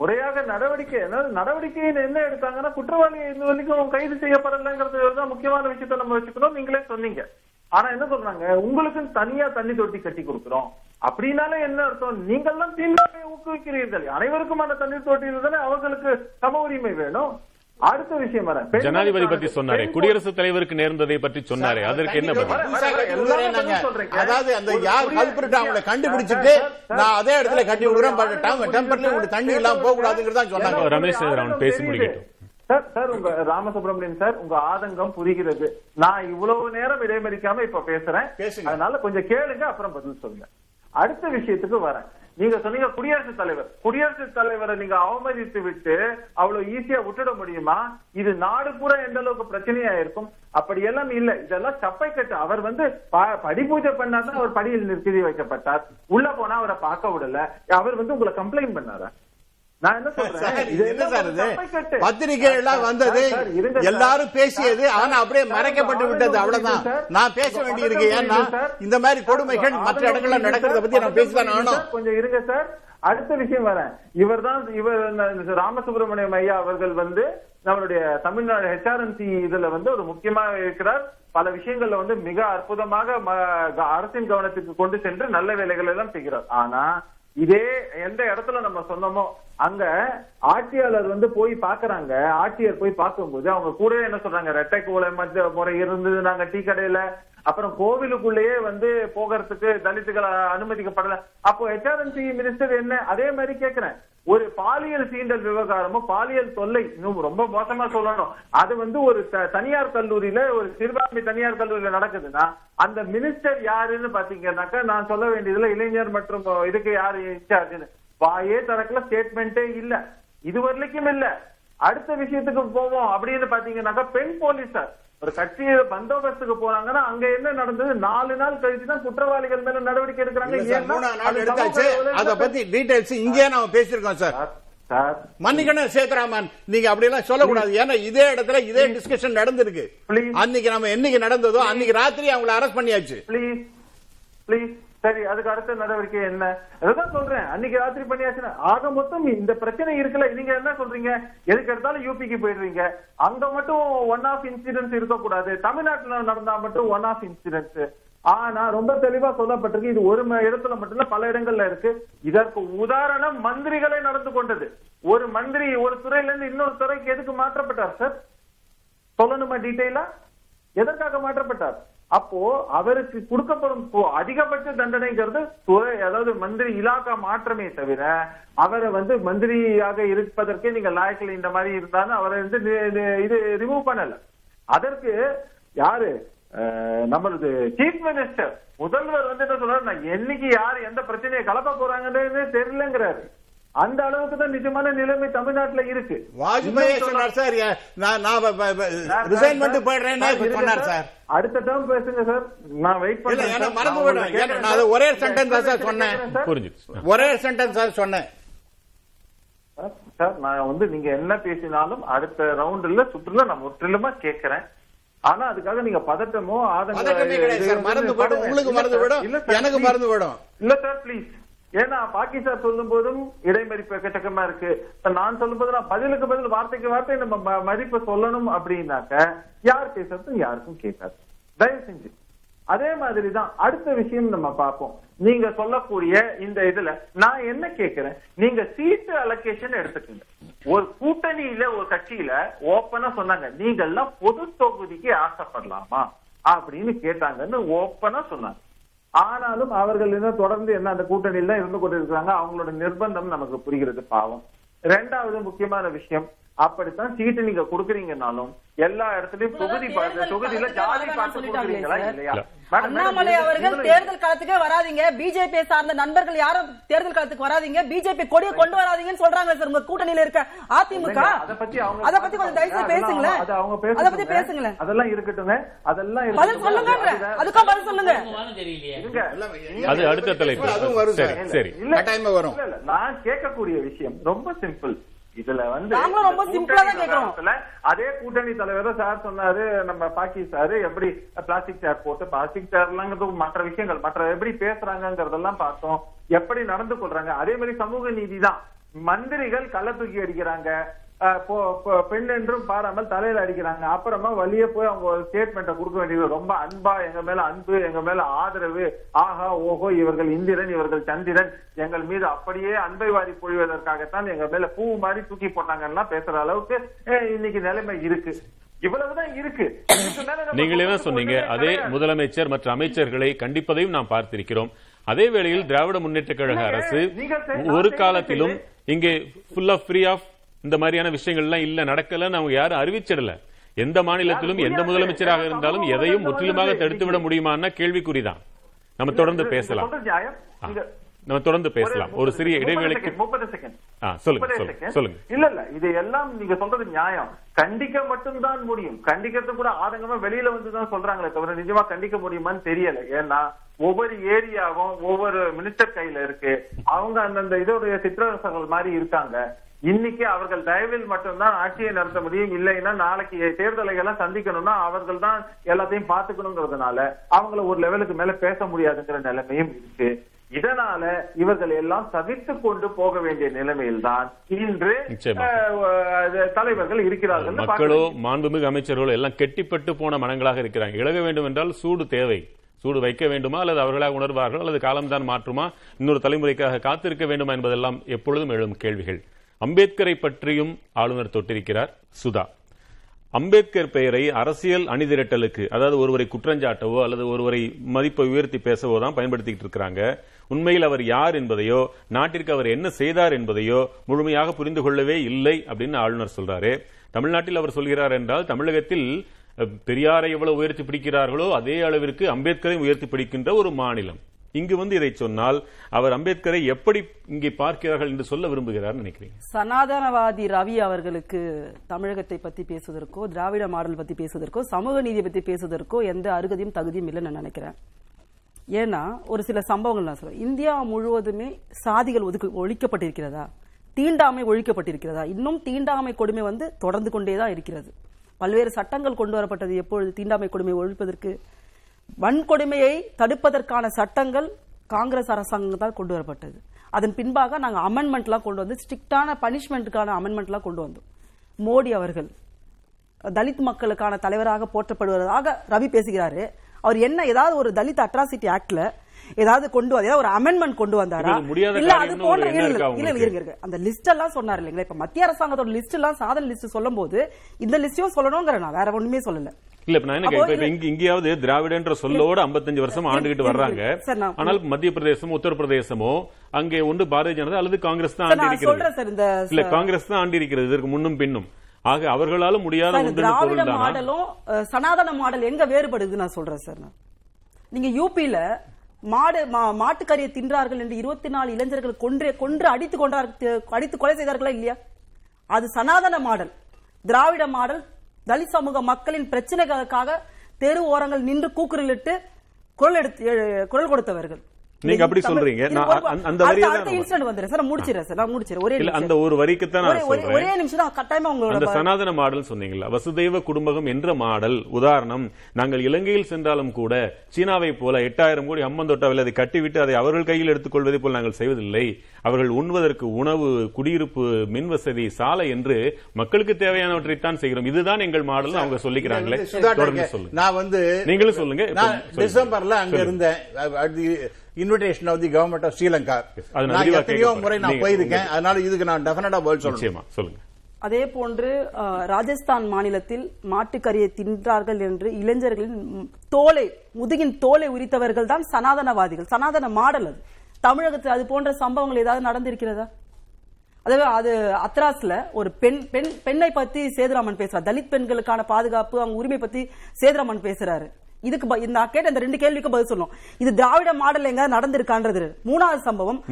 முறையாக நடவடிக்கை அதாவது நடவடிக்கை என்ன எடுத்தாங்கன்னா குற்றவாளி இது வரைக்கும் கைது செய்யப்படலைங்கிறது தான் முக்கியமான விஷயத்த நம்ம வச்சுக்கணும். நீங்களே சொன்னீங்க. ஆனா என்ன சொல்றாங்க? உங்களுக்கு தனியா தண்ணி தொட்டி கட்டி கொடுக்குறோம். அப்படின்னாலே என்ன அர்த்தம்? நீங்கெல்லாம் தீண்டாமை ஊக்குவிக்கிறீர்கள். அனைவருக்குமான தண்ணீர் தொட்டி தானே அவர்களுக்கு சம உரிமை வேணும். அடுத்த விஷயம் பெண்களுக்கான- ஜனாதிபதி பத்தி சொன்னாரே. குடியரசுத் தலைவருக்கு நேர்ந்ததை பற்றி சொன்னாரே. அதற்கு என்ன எல்லாமே. அதாவது அந்த யார் கல்பிரிட் அவங்கள கண்டுபிடிச்சிட்டு நான் அதே இடத்துல கட்டி விடுறேன் டெம்பர்லி உங்களுக்கு தண்ணி இல்லாம போக கூடாதுங்கிறதா சொன்னாங்க. ரமேஷ் அவன் பேசி முடிக்கட்டும். சார் சார் உங்க ராமசுப்ரமணியன் சார் உங்க ஆதங்கம் புரிகிறது. நான் இவ்வளவு நேரம் இடைமறிக்காம இப்ப பேசுறேன். அதனால கொஞ்சம் கேளுங்க அப்புறம் பதில் சொல்லுங்க. அடுத்த விஷயத்துக்கு வரேன். நீங்க சொன்னீங்க குடியரசுத் தலைவர். குடியரசுத் தலைவரை நீங்க அவமதித்து விட்டு அவ்வளவு ஈஸியா விட்டுட முடியுமா? இது நாடு பூரா எந்த அளவுக்கு பிரச்சனையா இருக்கும்? அப்படி எல்லாம் இல்ல. இதெல்லாம் சப்பை கட்டு அவர் வந்து படி பூஜை பண்ணாதான் அவர் படியில் நிறுத்தி வைக்கப்பட்டார். உள்ள போனா அவரை பார்க்க விடல. அவர் வந்து உங்களை கம்ப்ளைண்ட் பண்ணாரா? நான் என்ன சொல்றேன். பத்திரிகை எல்லாம் வந்தது. எல்லாரும் பேசியது ஆனா அப்படியே மறைக்கப்பட்டு விட்டது அவ்வளவுதான். நான் பேச வேண்டியிருக்கு ஆதங்கம் ஏன்னா. இந்த மாதிரி கொடுமைகள் மற்ற இடங்கள்ல நடக்கிறத. பத்தி நான் பேசிதான். கொஞ்சம் இருங்க சார் அடுத்த விஷயம் வரேன் இவர் தான் இவர் ராமசுப்ரமணியம் ஐயா அவர்கள் வந்து நம்மளுடைய தமிழ்நாடு ஹெச்ஆர்என்சி இதுல வந்து ஒரு முக்கியமாக இருக்கிறார் பல விஷயங்கள்ல வந்து மிக அற்புதமாக அரசின் கவனத்துக்கு கொண்டு சென்று நல்ல வேலைகள் எல்லாம் செய்கிறார் ஆனா இதே எந்த இடத்துல நம்ம சொன்னோமோ அங்க ஆட்சியாளர் வந்து போய் பாக்குறாங்க. ஆட்சியர் போய் பார்க்கும்போது அவங்க கூட என்ன சொல்றாங்க? ரெட்டை கூலை மத்திய முறை இருந்தது நாங்க டீ கடையில. அப்புறம் கோவிலுக்குள்ளேயே வந்து போகிறதுக்கு தலித்துகள் அனுமதிக்கப்படல. அப்போ ஹெச்ஆர்என்சி மினிஸ்டர் என்ன? அதே மாதிரி கேட்கிறேன் ஒரு பாலியல் சீண்டல் விவகாரமும் பாலியல் தொல்லை இன்னும் ரொம்ப மோசமா சொல்லணும். அது வந்து ஒரு தனியார் கல்லூரியில ஒரு சிறுபான்மை தனியார் கல்லூரியில நடக்குதுன்னா அந்த மினிஸ்டர் யாருன்னு பாத்தீங்கன்னாக்கா நான் சொல்ல வேண்டியதுல இளைஞர் மற்றும் இதுக்கு யாரு இன்சார்ஜ்னு வாயே தரக்குல ஸ்டேட்மெண்ட்டே இல்ல. இது வரைக்கும் இல்ல. அடுத்த விஷயத்துக்கு போவோம் அப்படின்னு பாத்தீங்கன்னாக்கா பெண் போலீசார் ஒரு கட்சி பந்தோபஸ்துக்கு போனாங்கன்னா அங்க என்ன நடந்தது? நாலு நாள் கழிச்சு தான் குற்றவாளிகள் மேல நடவடிக்கை எடுக்கிறாங்க. அது பத்தி டீடைல்ஸ் இங்கே நாம பேசியிருக்கோம் சார். மன்னிக்கணும் சேத்ராமன். நீங்க அப்படி எல்லாம் சொல்லக்கூடாது ஏன்னா இதே இடத்துல இதே டிஸ்கஷன் நடந்திருக்கு. Please. அன்னைக்கு நம்ம என்னைக்கு நடந்ததோ அன்னைக்கு ராத்திரி அவங்கள அரெஸ்ட் பண்ணியாச்சு. ப்ளீஸ் ப்ளீஸ் சரி அதுக்கு அடுத்த நடவடிக்கை என்ன? அதுதான் சொல்றேன். அன்னைக்கு ராத்திரி பண்ணியாச்சுன்னா ஆக மொத்தம் இந்த பிரச்சனை இருக்குல்ல. நீங்க என்ன சொல்றீங்க? எதுக்கு எடுத்தாலும் யூபிக்கு போயிடுறீங்க. அங்க மட்டும் ஒன் ஆஃப் இன்சிடென்ட்ஸ் இருக்கக்கூடாது. தமிழ்நாட்டுல நடந்தா மட்டும் ஒன் ஆஃப் இன்சிடென்ட்ஸ் ஆனா ரொம்ப தெளிவா சொல்லப்பட்டிருக்கு. இது ஒரு இடத்துல மட்டும் பல இடங்கள்ல இருக்கு. இதற்கு உதாரணம் மந்திரிகளே நடந்து கொண்டது. ஒரு மந்திரி ஒரு துறையில இருந்து இன்னொரு துறைக்கு எதுக்கு மாற்றப்பட்டார் சார் சொல்லணுமா டீட்டெயிலா எதற்காக மாற்றப்பட்டார்? அப்போ அவருக்கு கொடுக்கப்படும் அதிகபட்ச தண்டனைங்கிறது அதாவது மந்திரி இலாக்கா மாற்றமே தவிர அவரை வந்து மந்திரியாக இருப்பதற்கே நீங்க லாயக்கில் இந்த மாதிரி இருந்தாலும் அவரை வந்து இது ரிமூவ் பண்ணல. அதற்கு யாரு? நம்மளது சீஃப் மினிஸ்டர் முதல்வர் வந்து என்ன சொல்றாரு நான் என்னைக்கு யார் எந்த பிரச்சனையை கலப்ப போறாங்கன்னு தெரியலங்கிறாரு. அந்த அளவுக்கு தான் நிஜமான நிலைமை தமிழ்நாட்டுல இருக்கு. வாஜ்பாய் சொன்னார் சார் நான் ரிசைன் சார், பண்ணிட்டு போயிடுறேன்னு சார், சொன்னார் அடுத்த டேர்ம் பேசுங்க சார். நான் வெயிட் சார். மறந்து கேட்கிறேன் நான். ஒரே சென்டென்ஸ் தான் சார் சொன்னேன். புரிஞ்சுது ஒரே சென்டென்ஸ் சார் சொன்னேன். சார், நான் வந்து நீங்க என்ன பேசினாலும் அடுத்த ரவுண்டுல சுற்றுல நான் முற்றிலுமா கேட்கிறேன். ஆனா அதுக்காக நீங்க பதட்டமோ ஆதங்க பதட்டமே கிடையாது சார். மறந்து போயிடும். உங்களுக்கு மறந்து போயிடும். எனக்கு மறந்து போயிடும். இல்ல சார் ப்ளீஸ் ஏன்னா பாகிஸ்தான் சொல்லும் போதும் இடைமறிப்பு எக்கச்சக்கமா இருக்கு. நான் சொல்லும் போது நான் பதிலுக்கு பதில் வார்த்தைக்கு வார்த்தை நம்ம ம- மதிப்பு சொல்லணும் அப்படின்னாக்க யார் பேசுறதும் யாருக்கும் கேட்காது. தயவு செஞ்சு. அதே மாதிரிதான் அடுத்த விஷயம் நம்ம பார்ப்போம். நீங்க சொல்லக்கூடிய இந்த இதுல நான் என்ன கேக்குறேன் நீங்க சீட்டு அலோகேஷன் எடுத்துக்கோங்க. ஒரு கூட்டணியில ஒரு கட்சியில ஓப்பனா சொன்னாங்க. நீங்க எல்லாம் பொது தொகுதிக்கு ஆசைப்படலாமா? அப்படின்னு கேட்டாங்கன்னு ஓப்பனா சொன்னாங்க. ஆனாலும் அவர்கள் இன்னும் தொடர்ந்து என்ன அந்த கூட்டணியில் தான் இருந்து கொண்டிருக்கிறாங்க. அவங்களோட நிர்பந்தம் நமக்கு புரிகிறது பாவம். ரெண்டாவது முக்கியமான விஷயம் அப்படித்தான் சீட்டு நீங்க கொடுக்குறீங்கனாலும் எல்லா இடத்துலயும் தொகுதி தொகுதியில ஜாதி பார்த்து கொடுக்குறீங்களா இல்லையா? அண்ணாமலை அவர்கள் தேர்தல் காலத்துக்கே வராதீங்க. பிஜேபி சார்ந்த நண்பர்கள் யாரும் தேர்தல் காலத்துக்கு வராதீங்க. பிஜேபி கொடியை கொண்டு வராதீங்கன்னு சொல்றாங்க சார். உங்க கூட்டணியில இருக்க அதிமுக அத பத்தி அவங்க அத பத்தி கொஞ்சம் தயவு பேசுங்களேன். அது அவங்க அத பத்தி. பேசுங்களேன். அதெல்லாம் இருக்கட்டுங்க அதெல்லாம் பதில். சொல்லுங்க அது- அதுக்கும் பதில் சொல்லுங்க. அது அடுத்த தலைப்பு. அதுவும் வரும் சரி சார். வரும். இல்ல, இல்ல, நான் கேட்கக்கூடிய விஷயம் ரொம்ப சிம்பிள் இதுல வந்து அதே கூட்டணி தலைவர் சார் சொன்னாரு நம்ம பாக்கி சார் எப்படி பிளாஸ்டிக் சேர் போட்டு பிளாஸ்டிக் சேர்லாங்கிறது மற்ற விஷயங்கள் மற்ற எப்படி பேசுறாங்கிறதெல்லாம் பார்த்தோம். எப்படி நடந்து கொள்றாங்க? அதே மாதிரி சமூக நீதி தான். மந்திரிகள் கள்ள தூக்கி அடிக்கிறாங்க. பெண் என்றும் பாராமல் தலையில அடிக்கிறாங்க. அப்புறமா வழியே போய் அவங்க ஒரு ஸ்டேட்மெண்ட்டை கொடுக்க வேண்டியது. ரொம்ப அன்பா எங்க மேல அன்பு எங்க மேல ஆதரவு. ஆஹா ஓஹோ இவர்கள் இந்திரன் இவர்கள் சந்திரன். எங்கள் மீது அப்படியே அன்பை வாரி பொழிவதற்காகத்தான் எங்க மேல பூ மாதிரி தூக்கி போட்டாங்கன்னா பேசுற அளவுக்கு இன்னைக்கு நிலைமை இருக்கு. இவ்வளவுதான் இருக்கு. நீங்கள் என்ன சொன்னீங்க? அதே. முதலமைச்சர் மற்ற அமைச்சர்களை கண்டிப்பதையும் நாம் பார்த்திருக்கிறோம். அதே வேளையில் திராவிட முன்னேற்ற கழக அரசு ஒரு காலத்திலும் இங்கே ஃபுல் ஆஃப் ஃப்ரீ ஆஃப் இந்த மாதிரியான விஷயங்கள் எல்லாம் இல்ல நடக்கலன்னு அவங்க யாரும் அறிவிச்சிடல. எந்த மாநிலத்திலும் எந்த. முதலமைச்சராக இருந்தாலும் எதையும் முற்றிலுமாக தடுத்து விட முடியுமான்னா கேள்விக்குறிதான். நம்ம தொடர்ந்து பேசலாம். நம்ம தொடர்ந்து பேசலாம். ஒரு சிறிய இடைவேளைக்கு முப்பது செகண்ட் சொல்லுங்க, சொல்லுங்க. இல்ல இல்ல இது எல்லாம் நீங்க சொல்றது நியாயம். கண்டிக்க மட்டும்தான் முடியும். கண்டிக்கிறது கூட ஆதங்கமா வெளியில வந்து தான் சொல்றாங்களே தவிர நிஜமா கண்டிக்க முடியுமான்னு தெரியல. ஏன்னா ஒவ்வொரு ஏரியாவும் ஒவ்வொரு மினிஸ்டர் கையில இருக்கு. அவங்க அந்தந்த இதோடைய சிற்றரசர்கள் மாதிரி இருக்காங்க. இன்னைக்கு அவர்கள் தயவில் மட்டும்தான் ஆட்சியை நடத்த முடியும். இல்லைன்னா நாளைக்கு தேர்தலை எல்லாம் சந்திக்கணும்னா அவர்கள் தான் எல்லாத்தையும் பாத்துக்கணுங்கிறதுனால அவங்கள ஒரு லெவலுக்கு மேல பேச முடியாதுங்கிற நிலைமையும் இருக்கு. இதனால இவர்கள் எல்லாம் தவிர்த்து கொண்டு போக வேண்டிய நிலைமையில்தான் இன்று தலைவர்கள் இருக்கிறார்கள். மக்களோ மாண்புமிகு அமைச்சர்களோ எல்லாம் கெட்டிப்பட்டு போன மனங்களாக இருக்கிறாங்க. இழக வேண்டும் என்றால் சூடு தேவை. சூடு வைக்க வேண்டுமா? அல்லது அவர்களாக உணர்வார்கள்? அல்லது காலம்தான் மாற்றுமா? இன்னொரு தலைமுறைக்காக காத்திருக்க வேண்டுமா என்பதெல்லாம் எப்பொழுதும் எழும் கேள்விகள். அம்பேத்கரை பற்றியும் ஆளுநர் தொட்டிருக்கிறார் சுதா. அம்பேத்கர் பெயரை அரசியல் அணிதிரட்டலுக்கு அதாவது ஒருவரை குற்றஞ்சாட்டவோ அல்லது ஒருவரை மதிப்பை உயர்த்தி பேசவோ தான் பயன்படுத்திக்கிட்டு இருக்கிறாங்க. உண்மையில் அவர் யார் என்பதையோ நாட்டிற்கு அவர் என்ன செய்தார் என்பதையோ முழுமையாக புரிந்து கொள்ளவே இல்லை அப்படின்னு ஆளுநர் சொல்றாரு. தமிழ்நாட்டில் அவர் சொல்கிறார் என்றால் தமிழகத்தில் பெரியாரை எவ்வளவு உயர்த்தி பிடிக்கிறார்களோ அதே அளவிற்கு அம்பேத்கரை உயர்த்தி பிடிக்கின்ற ஒரு மாநிலம். இங்கு வந்து இதை சொன்னால் அவர் அம்பேத்கரை எப்படி இங்கே பார்க்கிறார்கள் என்று சொல்ல விரும்புகிறார் நினைக்கிறீங்க? சனாதனவாதி ரவி அவர்களுக்கு தமிழகத்தை பத்தி பேசுவதற்கோ திராவிட மாடல் பத்தி பேசுவதற்கோ சமூக நீதியை பத்தி பேசுவதற்கோ எந்த அருகதையும் தகுதியும் இல்லைன்னு நான் நினைக்கிறேன். ஏன்னா ஒரு சில சம்பவங்கள் நான் சொல்றேன். இந்தியா முழுவதுமே சாதிகள் ஒதுக்கு ஒழிக்கப்பட்டிருக்கிறதா? தீண்டாமை ஒழிக்கப்பட்டிருக்கிறதா? இன்னும் தீண்டாமை கொடுமை வந்து தொடர்ந்து கொண்டே தான் இருக்கிறது. பல்வேறு சட்டங்கள் கொண்டு வரப்பட்டது. எப்பொழுது தீண்டாமை கொடுமை ஒழிப்பதற்கு வன்கொடுமையை தடுப்பதற்கான சட்டங்கள் காங்கிரஸ் அரசாங்கத்தால் கொண்டு வரப்பட்டது. அதன் பின்பாக நாங்கள் அமெண்ட்மெண்ட்லாம் கொண்டு வந்து ஸ்ட்ரிக்டான பனிஷ்மெண்ட்டுக்கான அமெண்ட்மெண்ட்லாம் கொண்டு வந்தோம். மோடி அவர்கள் தலித் மக்களுக்கான தலைவராக போற்றப்படுவதாக ரவி பேசுகிறாரு. அவர் என்ன ஏதாவது ஒரு தலித் அட்ராசிட்டி ஆக்ட்ல ஏதாவது கொண்டு வந்தா ஒரு அமெண்ட்மெண்ட் கொண்டு வந்தாரா? இல்ல அது போன்ற இல்ல, இருக்கா? இருங்க, இருங்க. அந்த லிஸ்ட் எல்லாம் சொன்னார் இல்லைங்களா? இப்ப மத்திய அரசாங்கத்தோட லிஸ்ட் எல்லாம் சாதன லிஸ்ட் சொல்லும் போது இந்த லிஸ்டையும் சொல்லணுங்கிற நான் வேற ஒண்ணுமே சொல்லல. இல்ல இப்ப நான் என்ன இங்கேயாவது திராவிடன்ற சொல்லோட 55 வருஷம் ஆண்டுகிட்டு வர்றாங்க. ஆனால் மத்திய பிரதேசமோ உத்தரப்பிரதேசமோ அங்கே ஒன்று பாரதிய ஜனதா அல்லது காங்கிரஸ் தான் ஆண்டு இருக்கிறது இல்ல காங்கிரஸ் தான் ஆண்டு இருக்கிறது இதற்கு முன்னும் பின்னும். ஆக அவர்களாலும் முடியாத திராவிட மாடலும் சனாதன மாடல் எங்க வேறுபடுது நான் சொல்றேன் சார் நீங்க யூபியில மாடு மா- மாட்டுக்கறியை தின்றார்கள் என்று இருபத்தி நாலு இளைஞர்கள் கொன்று கொன்று அடித்து கொண்டார் அடித்து கொலை செய்தார்களா இல்லையா? அது சனாதன மாடல் திராவிட மாடல் தலித் சமூக மக்களின் பிரச்சனைகளுக்காக தெரு ஓரங்கள் நின்று கூக்குரலிட்டு குரல் எடுத்து குரல் கொடுத்தவர்கள். நீங்க அப்படி சொல்றீங்க. நான் அந்த- அந்த அடுத்த- தான் நான் இன்சிடென்ட் வந்துடுறேன் சார் நான் முடிச்சிடுறேன் சார். நான் முடிச்சிடுறேன். ஒரே இல்ல நிமிஷம். அந்த ஒரு வரிக்குத்தான் நான் ஒரே- ஒரே- சொல்றேன். ஒரே நிமிஷம் தான் கட்டாயமா அந்த உங்களோட ப- சனாதன மாடல் சொன்னீங்களா வசுதெய்வ குடும்பகம் என்ற மாடல். உதாரணம் நாங்கள் இலங்கையில் சென்றாலும் கூட சீனாவை போல எட்டாயிரம் கோடி அம்மந்தொட்டாவில் அதை கட்டிவிட்டு அதை அவர்கள் கையில் எடுத்துக்கொள்வதை போல் நாங்கள் செய்வதில்லை. அவர்கள் உண்வதற்கு உணவு குடியிருப்பு மின் வசதி சாலை என்று மக்களுக்கு தேவையானவற்றைத்தான் செய்கிறோம். இதுதான் எங்கள் மாடல் அவங்க சொல்லிக்கிறாங்களே. தொடர்ந்து சொல்லுங்க. நான் வந்து நீங்களும் சொல்லுங்க. நான். டிசம்பர்ல அங்க. இருந்தேன். Invitation of the government of Sri Lanka நான் எத்தனையோ முறை நான். போயிருக்கேன். அதனால இதுக்கு நான் டெஃபினட்டா பதில் சொல்லுங்க. அதே போன்று ராஜஸ்தான் மாநிலத்தில் மாட்டுக்கறியை தின்றார்கள் என்று இளைஞர்களின் தோலை முதுகின் தோலை உரித்தவர்கள் தான் சனாதனவாதிகள் சனாதன மாடல் அது. தமிழகத்தில் அது போன்ற சம்பவங்கள் ஏதாவது நடந்திருக்கிறதா? அதாவது அது அத்ராஸ்ல ஒரு பெண் பெண் பெண்ணை பத்தி சேதுராமன் பேசுறார். தலித் பெண்களுக்கான பாதுகாப்பு அவங்க உரிமை பத்தி சேதுராமன் பேசுறாரு. இதுக்கு நான் கேட்ட இந்த ரெண்டு கேள்விக்கு பதில் சொல்லணும் இது திராவிட மாடல் எங்க நடந்திருக்கான்றது மூணாவது சம்பவம்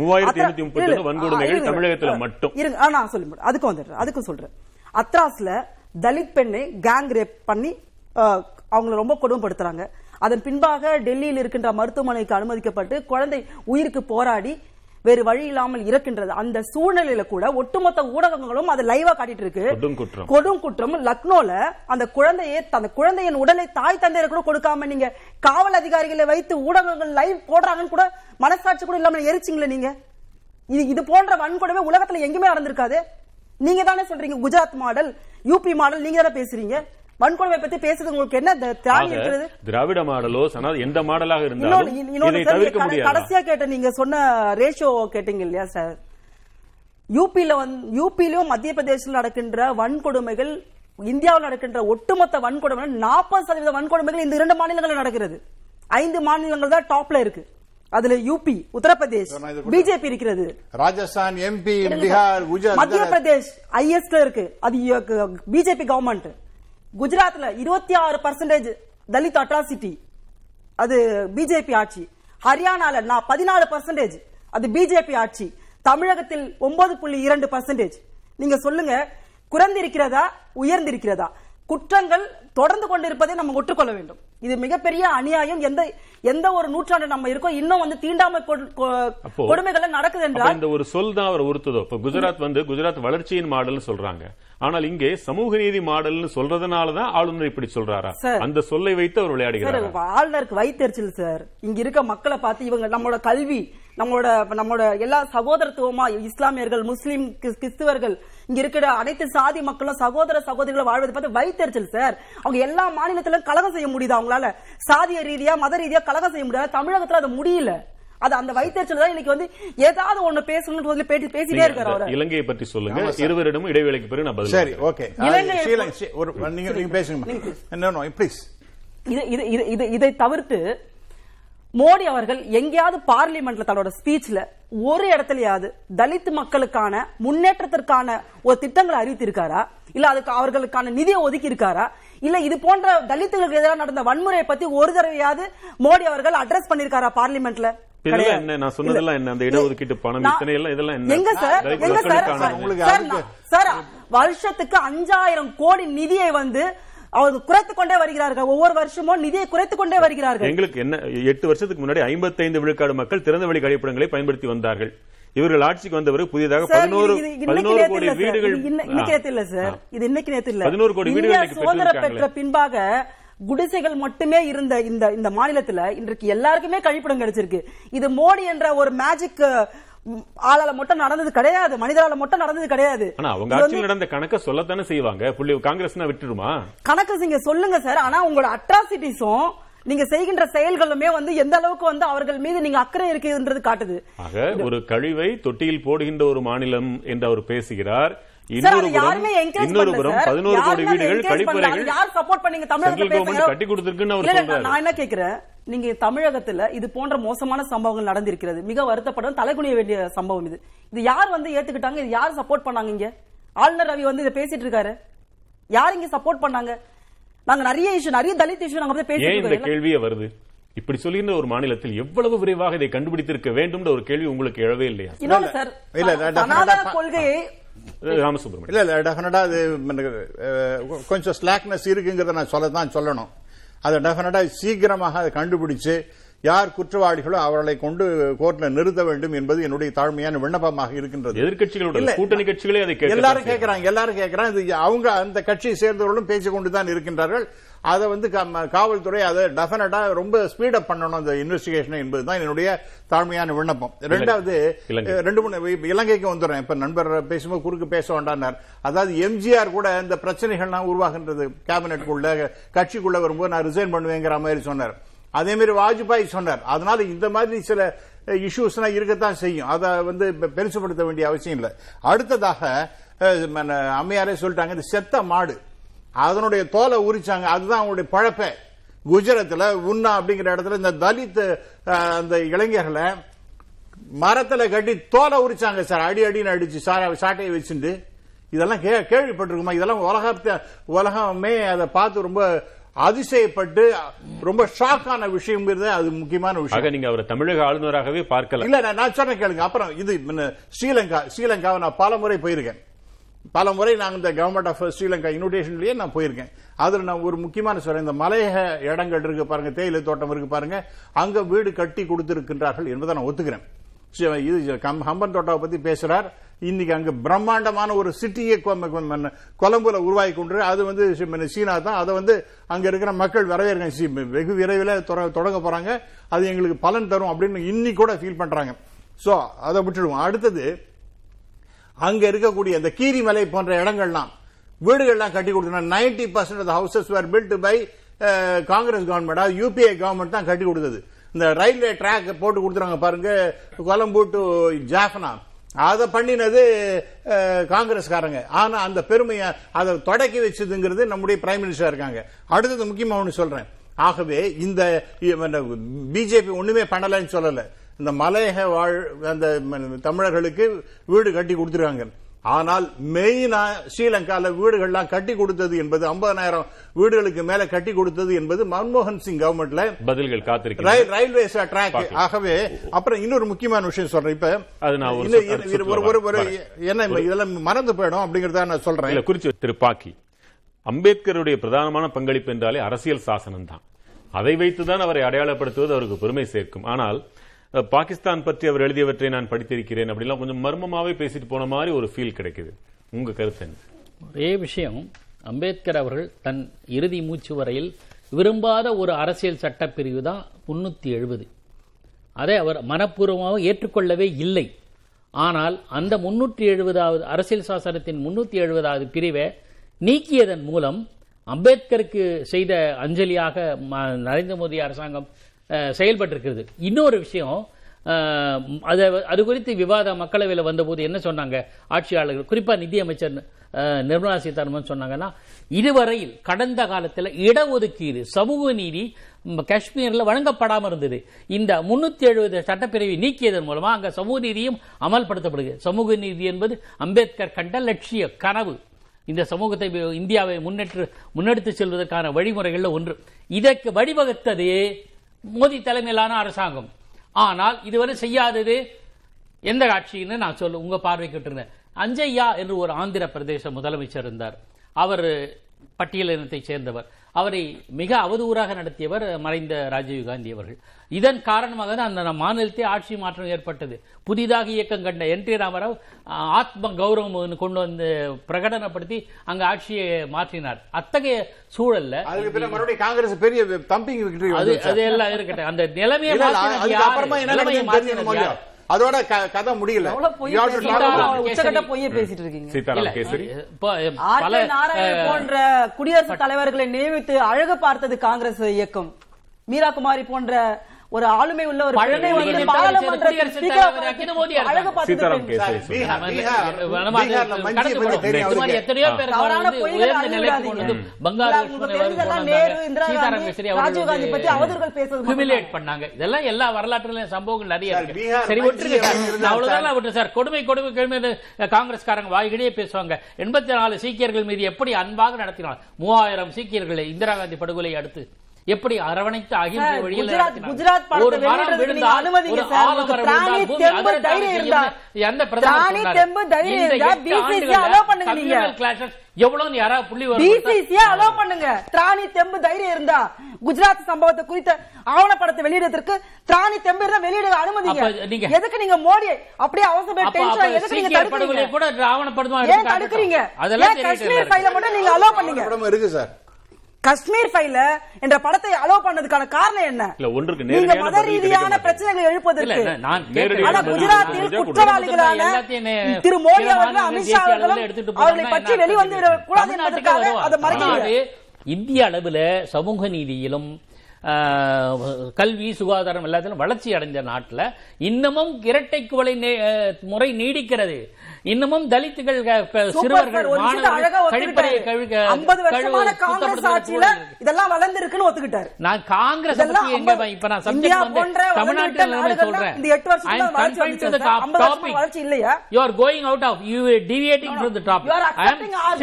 இருங்க, தமிழகத்துல இருங்க. மட்டும். இருங்க. ஆ, நான் சொல்லி அதுக்கும் வந்துடுறேன். அதுக்கும் சொல்றேன். அத்ராஸ்ல தலித் பெண்ணை கேங் ரேப் பண்ணி அவங்கள ரொம்ப கொடுமைப்படுத்துறாங்க. அதன் பின்பாக டெல்லியில் இருக்கின்ற மருத்துவமனைக்கு அனுமதிக்கப்பட்டு குழந்தை உயிருக்கு போராடி வேறு வழி இல்லாமல் இறக்கின்றது. அந்த சூழ்நிலையில கூட ஒட்டுமொத்த ஊடகங்களும் அதை லைவா காட்டிட்டு இருக்கு. கொடுங்குற்றம். கொடுங்குற்றம் லக்னோல அந்த குழந்தையை அந்த குழந்தையின் உடலை தாய் தந்தையர் கூட கொடுக்காம நீங்க காவல் அதிகாரிகளை வைத்து ஊடகங்கள் லைவ் போடுறாங்கன்னு கூட மனசாட்சி கூட இல்லாம எரிச்சிங்களே நீங்க. இது இது போன்ற வன்கொடுமை உலகத்துல எங்குமே நடந்திருக்காது. நீங்க தானே சொல்றீங்க. குஜராத் மாடல் யூபி மாடல் நீங்க தானே பேசுறீங்க. வன்கொடுமை பத்தி பேசுறது உங்களுக்கு என்ன? திராணி இருக்கிறது? திராவிட மாடலோ சனா எந்த மாடலாக இருந்தாலும் கடைசியா கேட்ட நீங்க சொன்ன ரேஷியோ கேட்டீங்க இல்லையா சார்? யூபியில வந்து யூபியிலும் மத்திய பிரதேசத்தில் நடக்கின்ற வன்கொடுமைகள் இந்தியாவில் நடக்கின்ற ஒட்டுமொத்த வன்கொடுமைகள் நாற்பது சதவீத வன்கொடுமைகள் இந்த இரண்டு மாநிலங்களில் நடக்கிறது. ஐந்து மாநிலங்கள் தான் டாப்ல இருக்கு. அதுல யூபி உத்தரப்பிரதேஷ் பிஜேபி இருக்கிறது. ராஜஸ்தான் எம்பி பீகார் மத்திய பிரதேஷ் ஐஎஸ்ல இருக்கு. அது பிஜேபி கவர்மெண்ட் குஜராத்ல இருபத்தி ஆறு பர்சன்டேஜ் தலித் அட்ராசிட்டி அது பிஜேபி ஆட்சி. ஹரியானால நான் பதினாலு பர்சன்டேஜ் அது பிஜேபி ஆட்சி. தமிழகத்தில் ஒன்பது புள்ளி இரண்டு பர்சன்டேஜ் நீங்க சொல்லுங்க குறைந்திருக்கிறதா உயர்ந்திருக்கிறதா? குற்றங்கள் தொடர்ந்து கொண்டிருப்பதை நம்ம ஒற்றுக்கொள்ள வேண்டும். இது மிகப்பெரிய அநியாயம். எந்த எந்த ஒரு நூற்றாண்டு நம்ம இருக்கோம் இன்னும் வந்து தீண்டாமை கொடுமைகள் நடக்குது என்றால் இந்த ஒரு சொல் தான் அவர் உறுத்துதோ? இப்ப குஜராத் வந்து குஜராத் வளர்ச்சியின் மாடல்னு சொல்றாங்க. ஆனால் இங்கே சமூக நீதி மாடல்னு சொல்றதுனால தான் ஆளுநர் இப்படி சொல்றாரா. அந்த சொல்லை வைத்து அவர் விளையாடுகிறாரா? ஆளுநருக்கு வைத்தறிச்சல் சார். இங்க இருக்க மக்களை பார்த்து இவங்க நம்மளோட கல்வி நம்மளோட நம்மளோட எல்லா சகோதரத்துவமா இஸ்லாமியர்கள் முஸ்லீம் கிறிஸ்- கிறிஸ்துவர்கள் இங்க இருக்கிற அனைத்து சாதி மக்களும் சகோதர சகோதரிகளை வாழ்வதை பார்த்து வைத்தறிச்சல் சார். அவங்க எல்லா மாநிலத்திலும் கலகம் செய்ய முடியுது அவங்களால? சாதிய ரீதியா மத ரீதியா கலகம் செய்ய முடியாது? தமிழகத்துல அது முடியல. அது அந்த வைத்தறிச்சல் தான் இன்னைக்கு வந்து ஏதாவது ஒண்ணு பேசணும்னு சொல்லி பேசி பேசிட்டே இருக்காரு அவரு. இலங்கையை பற்றி சொல்லுங்க. இருவரிடமும் இடைவேளைக்கு பிறகு நான் பதில் சரி. ஓகே. இலங்கை- ஒரு நீங்க நீங்க பேசுங்க ப்ளீஸ் இது இது இது இது இதை தவிர்த்து மோடி அவர்கள் எங்கேயாவது பார்லிமெண்ட்ல தன்னோட ஸ்பீச்ல ஒரு இடத்துலயாவது தலித் மக்களுக்கான முன்னேற்றத்திற்கான ஒரு திட்டங்களை அறிவித்திருக்காரா? இல்ல அதுக்கு அவர்களுக்கான நிதியை ஒதுக்கி இருக்காரா இல்ல இது போன்ற தலித்துகளுக்கு எதிராக நடந்த வன்முறையை பத்தி ஒரு தடவையாவது மோடி அவர்கள் அட்ரஸ் பண்ணிருக்காரா பார்லிமெண்ட்ல இதெல்லாம். என்ன? நான் சொன்னதெல்லாம் என்ன? அந்த இடஒதுக்கீட்டு பணம் இத்தனை எல்லாம் இதெல்லாம் என்ன? எங்க சார்? எங்க சார்? உங்களுக்கு வருஷத்துக்கு அஞ்சாயிரம் கோடி நிதியை வந்து அவர் குறைத்துக் கொண்டே வருகிறார்கள். ஒவ்வொரு வருஷமும் நிதியை குறைத்துக் கொண்டே வருகிறார்கள். எங்களுக்கு என்ன? எட்டு வருஷத்துக்கு முன்னாடி 55 விழுக்காடு மக்கள் திறந்த வெளி கழிப்பிடங்களை பயன்படுத்தி வந்தார்கள். இவர்கள் ஆட்சிக்கு வந்தவரை புதிதாக பதினோரு பதினோரு கோடி. வீடுகள் இன்னைக்கு நேத்து இல்ல சார். இது இன்னைக்கு நேத்து இல்ல. 11 கோடி வீடுகள் சுதந்திரம். பெற்ற பின்பாக குடிசைகள் மட்டுமே இருந்த இந்த இந்த மாநிலத்துல இன்றைக்கு எல்லாருக்குமே கழிப்பிடம் கிடைச்சிருக்கு. இது மோடி என்ற ஒரு மேஜிக் ஆளால மட்டும் நடந்தது கிடையாது. மனிதரால மட்டும் நடந்தது கிடையாது. ஆனா அவங்க ஆட்சியில் நடந்த கணக்க சொல்லத்தானே செய்வாங்க? புள்ளி காங்கிரஸ்னா விட்டுருமா? கணக்கு நீங்க சொல்லுங்க சார் ஆனா உங்களோட அட்ராசிட்டிஸும் நீங்க செய்கின்ற செயல்களுமே வந்து எந்த அளவுக்கு வந்து அவர்கள் மீது நீங்க அக்கறை இருக்குன்றது காட்டுது. ஆக ஒரு கழிவை தொட்டியில் போடுகின்ற ஒரு மாநிலம் என்று அவர் பேசுகிறார். இன்னொரு அது புறம் யாருமே என்கரேஜ் இன்னொரு பண்ணல புறம் சார் பதினோரு கோடி யாருமே வீடுகள் encourage பண்ணல. அது கழிப்பறைகள் யார் சப்போர்ட் பண்ணீங்க? தமிழகத்துல சென்ட்ரல் கவர்மெண்ட் பேசுங்க கட்டி கொடுத்திருக்குன்னு அவர் இல்ல, இல்ல, சொல்றாரு. நான் என்ன கேக்குறேன்? நீங்க தமிழகத்துல இது போன்ற மோசமான சம்பவங்கள் நடந்திருக்கிறது. மிக வருத்தப்படும் தலைகுனிய வேண்டிய சம்பவம் இது. இது யார் வந்து ஏத்துக்கிட்டாங்க? இது யார் சப்போர்ட் பண்ணாங்க இங்க? ஆளுநர் ரவி வந்து இதை பேசிட்டு இருக்காரு. யார் இங்க சப்போர்ட் பண்ணாங்க? நாங்க நிறைய இஷ்யூ நிறைய தலித் இஷ்யூ நாங்க வந்து பேசிட்டு இந்த கேள்வியே வருது? இப்படி சொல்லுகின்ற ஒரு மாநிலத்தில் எவ்வளவு விரைவாக இதை கண்டுபிடித்திருக்க வேண்டும்ன்ற ஒரு கேள்வி உங்களுக்கு எழவே இல்லையா? சார் இல்ல, definitely- கொள்கையை ராமசுப்ரமணியம். இல்ல இல்ல டெஃபினட்டா அது கொஞ்சம் ஸ்லாக்னஸ் இருக்குங்கிறத நான் சொல்ல தான் சொல்லணும். அதை டெஃபினட்டா சீக்கிரமாக அதை கண்டுபிடிச்சு யார் குற்றவாளிகளோ அவர்களை கொண்டு கோர்ட்ல நிறுத்த வேண்டும் என்பது என்னுடைய தாழ்மையான விண்ணப்பமாக இருக்கின்றது. எதிர்க்கட்சிகளோட இல்ல. கூட்டணி கட்சிகளே அதை எல்லாரும் கேட்கறாங்க எல்லாரும் கேட்கறாங்க அவங்க அந்த கட்சியை சேர்ந்தவர்களும் பேசிக் கொண்டு தான் இருக்கின்றார்கள். அதை வந்து காவல்துறை அதை டெஃபினட்டா ரொம்ப ஸ்பீடப் பண்ணணும் அந்த இன்வெஸ்டிகேஷன் என்பதுதான் என்னுடைய தாழ்மையான விண்ணப்பம். ரெண்டாவது ரெண்டு மூணு இலங்கைக்கு வந்துடுறேன். இப்ப நண்பர் பேசும்போது குறுக்கு பேச வேண்டாம்னார். அதாவது எம்ஜிஆர் கூட இந்த பிரச்சனைகள்லாம் உருவாகின்றது. கேபினெட்டுக்குள்ள கட்சிக்குள்ள வரும்போது நான் ரிசைன் பண்ணுவேங்கிற மாதிரி சொன்னார். அதே மாதிரி வாஜ்பாய் சொன்னார். அதனால இந்த மாதிரி சில இஷ்யூஸ்லாம் இருக்கத்தான் செய்யும். அதை வந்து பெருசுபடுத்த வேண்டிய அவசியம் இல்லை. அடுத்ததாக அம்மையாரே சொல்லிட்டாங்க இந்த செத்த மாடு. அதனுடைய தோலை உரிச்சாங்க. அதுதான் அவங்களுடைய பழப்ப. குஜராத்தில் உன்னா அப்படிங்கிற இடத்துல இந்த தலித் அந்த இளைஞர்களை மரத்துல கட்டி தோலை உரிச்சாங்க சார். அடி அடின்னு அடிச்சு சார சாட்டையை வச்சுட்டு இதெல்லாம் கேள்விப்பட்டிருக்குமா? இதெல்லாம் உலகத்தை உலகமே அதை பார்த்து ரொம்ப அதிசயப்பட்டு ரொம்ப ஷாக்கான விஷயங்கிறது அது முக்கியமான விஷயம். நீங்க அவரை தமிழக ஆளுநராகவே பார்க்கல. இல்ல நான் நான் சொன்ன கேளுங்க. அப்புறம் இது ஸ்ரீலங்கா ஸ்ரீலங்காவை நான் பல முறை போயிருக்கேன். பல முறை நான் இந்த கவர்மெண்ட் ஆஃப் ஸ்ரீலங்கா இன்விடேஷன்லயே நான் போயிருக்கேன். அதுல நான் ஒரு முக்கியமான சொல்றேன் இந்த மலையக இடங்கள் இருக்கு பாருங்க தேயிலை தோட்டம் இருக்கு பாருங்க அங்க வீடு கட்டி கொடுத்திருக்கின்றார்கள் என்பதை நான் ஒத்துக்கிறேன். இது ஹம்பன் தோட்டாவை பத்தி பேசுறார். இன்னைக்கு அங்க பிரம்மாண்டமான ஒரு சிட்டியை கொலம்புல உருவாகி கொண்டு அது வந்து சீனா தான். அதை வந்து அங்க இருக்கிற மக்கள் வரவேற்க வெகு விரைவில் தொட- தொடங்க போறாங்க. அது எங்களுக்கு பலன் தரும் அப்படின்னு இன்னி கூட ஃபீல் பண்றாங்க. சோ அதை விட்டுடுவோம். அடுத்தது அங்க இருக்கக்கூடிய இந்த கீரிமலை போன்ற இடங்கள்லாம் வீடுகள்லாம் கட்டி கொடுத்தோம் ninety percent of houses were built by Congress government அதாவது யூபிஏ கவர்மெண்ட் தான் கட்டி கொடுத்தது. இந்த ரயில்வே ட்ராக் போட்டு கொடுத்துறாங்க பாருங்க கொலம்பு டு ஜாஃபனா அதை பண்ணினது uh, காங்கிரஸ்காரங்க ஆனா அந்த பெருமையை அதை தொடக்கி வச்சதுங்கிறது நம்முடைய பிரைம் மினிஸ்டர் இருக்காங்க. அடுத்தது முக்கியமாக ஒன்று சொல்றேன். ஆகவே இந்த பிஜேபி ஒண்ணுமே பண்ணலைன்னு சொல்லலை. இந்த மலையக வாழ் அந்த தமிழர்களுக்கு வீடு கட்டி கொடுத்துருக்காங்க. ஆனால் மெயினா ஸ்ரீலங்கால வீடுகள்லாம் கட்டி கொடுத்தது என்பது 50000 வீடுகளுக்கு மேல கட்டி கொடுத்தது என்பது மன்மோகன் சிங் கவர்மெண்ட்ல பதில்கள் காத்திருக்கிறேன் ரயில் ரயில்வே ட்ராக். ஆகவே அப்புறம் இன்னொரு முக்கியமான விஷயம் சொல்றேன். இப்ப அது நான் ஒரு ஒரு. என்ன இதெல்லாம் மறந்து போயிடும் அப்படிங்கறத நான் சொல்றேன். குறிச்சு திரு பாக்கி. அம்பேத்கருடைய பிரதானமான பங்களிப்பு என்றாலே அரசியல் சாசனம் தான் அதை வைத்துதான் அவரை அடையாளப்படுத்துவது அவருக்கு பெருமை சேர்க்கும். ஆனால் பாகிஸ்தான் பற்றி அவர் எழுதியவற்றை நான் படித்திருக்கிறேன் அப்படிலாம் கொஞ்சம் மர்மமாவே பேசிட்டு போன மாதிரி ஒரு ஃபீல் கிடைக்குது. உங்க கருத்து என்ன? ஒரே விஷயம் அம்பேத்கர் அவர்கள் தன் இறுதி மூச்சு வரையில் விரும்பாத ஒரு அரசியல் சட்டப்பிரிவு தான் முன்னூத்தி எழுபது. அதை அவர் மனப்பூர்வமாக ஏற்றுக்கொள்ளவே இல்லை. ஆனால் அந்த முன்னூற்றி எழுபதாவது அரசியல் சாசனத்தின் முன்னூத்தி எழுபதாவது பிரிவை நீக்கியதன் மூலம் அம்பேத்கருக்கு செய்த அஞ்சலியாக நரேந்திர மோடி அரசாங்கம் செயல்பட்டிருக்கிறது. இன்னொரு விஷயம் அதை அது குறித்து விவாதம் மக்களவையில் வந்தபோது என்ன சொன்னாங்க? ஆட்சியாளர்கள் குறிப்பாக நிதியமைச்சர் நிர்மலா சீதாராமன் சொன்னாங்கன்னா இதுவரையில் கடந்த காலத்தில் இடஒதுக்கீடு சமூக நீதி காஷ்மீரில் வழங்கப்படாமல் இருந்தது. இந்த முன்னூத்தி எழுபது சட்டப்பிரிவை நீக்கியதன் மூலமாக அங்கே சமூக நீதியும் அமல்படுத்தப்படுகிறது சமூக நீதி என்பது அம்பேத்கர் கண்ட லட்சிய கனவு. இந்த சமூகத்தை இந்தியாவை முன்னேற்று முன்னெடுத்து செல்வதற்கான வழிமுறைகளில் ஒன்று. இதற்கு வழிவகுத்தது மோடி தலைமையிலான அரசாங்கம். ஆனால் இதுவரை செய்யாதது எந்த ஆட்சின்னு நான் சொல்ல உங்க பார்வைக்கு விட்டுருந்தேன் அஞ்சையா என்று ஒரு ஆந்திர பிரதேச முதலமைச்சர் இருந்தார். அவர் பட்டியலினத்தைச் சேர்ந்தவர். அவரை மிக அவதூறாக நடத்தியவர் மறைந்த ராஜீவ் காந்தி அவர்கள். இதன் காரணமாக தான் அந்த மாநிலத்தில் ஆட்சி மாற்றம் ஏற்பட்டது. புதிதாக இயக்கம் கண்ட என் டி ராமராவ் ஆத்ம கௌரவம் கொண்டு வந்து பிரகடனப்படுத்தி அங்க ஆட்சியை மாற்றினார். அத்தகைய சூழல்ல மறுபடியும் காங்கிரஸ் பெரிய தம்பிங் அது அது எல்லாம் இருக்கட்டும். அந்த நிலைமையை இல்ல, அதோட கதை முடியல. எவ்வளவு பொய் பேசிட்டு இருக்கீங்க. போன்ற குடியரசுத் தலைவர்களை நியமித்து அழகு பார்த்தது காங்கிரஸ் இயக்கம். மீரா குமாரி போன்ற ஒரு ஆளுமை உள்ள ஒரு பழனி வந்து பத்தி அவதூறுகள் பேசுறது பண்ணாங்க. இதெல்லாம் எல்லா வரலாற்றுலயும் சம்பவங்கள் நிறைய சார், இருக்கு. சரி விட்டுருங்க அவ்வளவுதான். விட்டு சார். கொடுமை கொடுமை கொடுமை காங்கிரஸ்காரங்க வாய்கிடையே பேசுவாங்க. எண்பத்தி நாலு சீக்கியர்கள் மீது எப்படி அன்பாக நடத்தினார் மூவாயிரம் சீக்கியர்களை இந்திரா காந்தி படுகொலை அடுத்து. எப்படி அரவணைத்து அகிம்சை வழியில் குஜராத் ஒரு மரம் விழுந்தால், ஒரு சார். ஆலமரம் விழுந்தால் எந்த பிரதமர் allow பண்ணுங்க யாராவது புள்ளி பிசிசியா திராணி தெம்பு தைரியம் இருந்தா குஜராத் சம்பவத்தை குறித்த ஆவணப்படத்தை வெளியிடறதுக்கு திராணி தெம்பு இருந்தா வெளியிட அனுமதிங்க எதுக்கு நீங்க மோடி அப்படியே அவசர டென்ஷன் எதுக்கு நீங்க தடுக்கிறீங்க? கூட ஆவணப்படுமா ஏன் தடுக்கிறீங்க? அதெல்லாம் காஷ்மீர் ஃபைல மட்டும் நீங்க அலோவ் பண்ணீங்க. இருக்கு சார். காஷ்மீர் ஃபைல என்ற படத்தை அலோவ் பண்ணதுக்கான காரணம் என்ன இல்ல ஒன்றுக்கு நீங்க மத ரீதியான. பிரச்சனைகளை நேரடியான ஆனா குஜராத்தில். குற்றவாளிகளான திரு மோடி மாநில அமித்ஷா அவர்களும் அவர்களை பற்றி வெளிவந்து? கூடாது என்பதற்காக. அதை மறைக்கிறீங்க ஆனால் இந்திய அளவுல சமூக நீதியிலும் கல்வி சுகாதாரம் எல்லாத்திலும் வளர்ச்சி அடைஞ்ச நாட்டுல இன்னமும் இரட்டை குவளை முறை நீடிக்கிறது இன்னமும் தலித்துகள் சிறுவர்கள் சார், ஒரு விஷயத்தை அழகா மாணவர்கள் கழிப்பறையை ஒத்துக்கிட்டாரு. கழுவி 50 வருஷமான கழுவு- காங்கிரஸ் சுத்தப்படுத்துறது ஆட்சியில கூட இருக்கு. இதெல்லாம் வளர்ந்திருக்குன்னு ஒத்துக்கிட்டாரு நான் காங்கிரஸ் இப்ப நான் சப்ஜெக்ட் வந்து தமிழ்நாட்டில் சொல்றேன் இந்த எட்டு வருஷமா. வளர்ச்சி இல்லையா? You are going out of, you are deviating from the topic. You are I am accepting our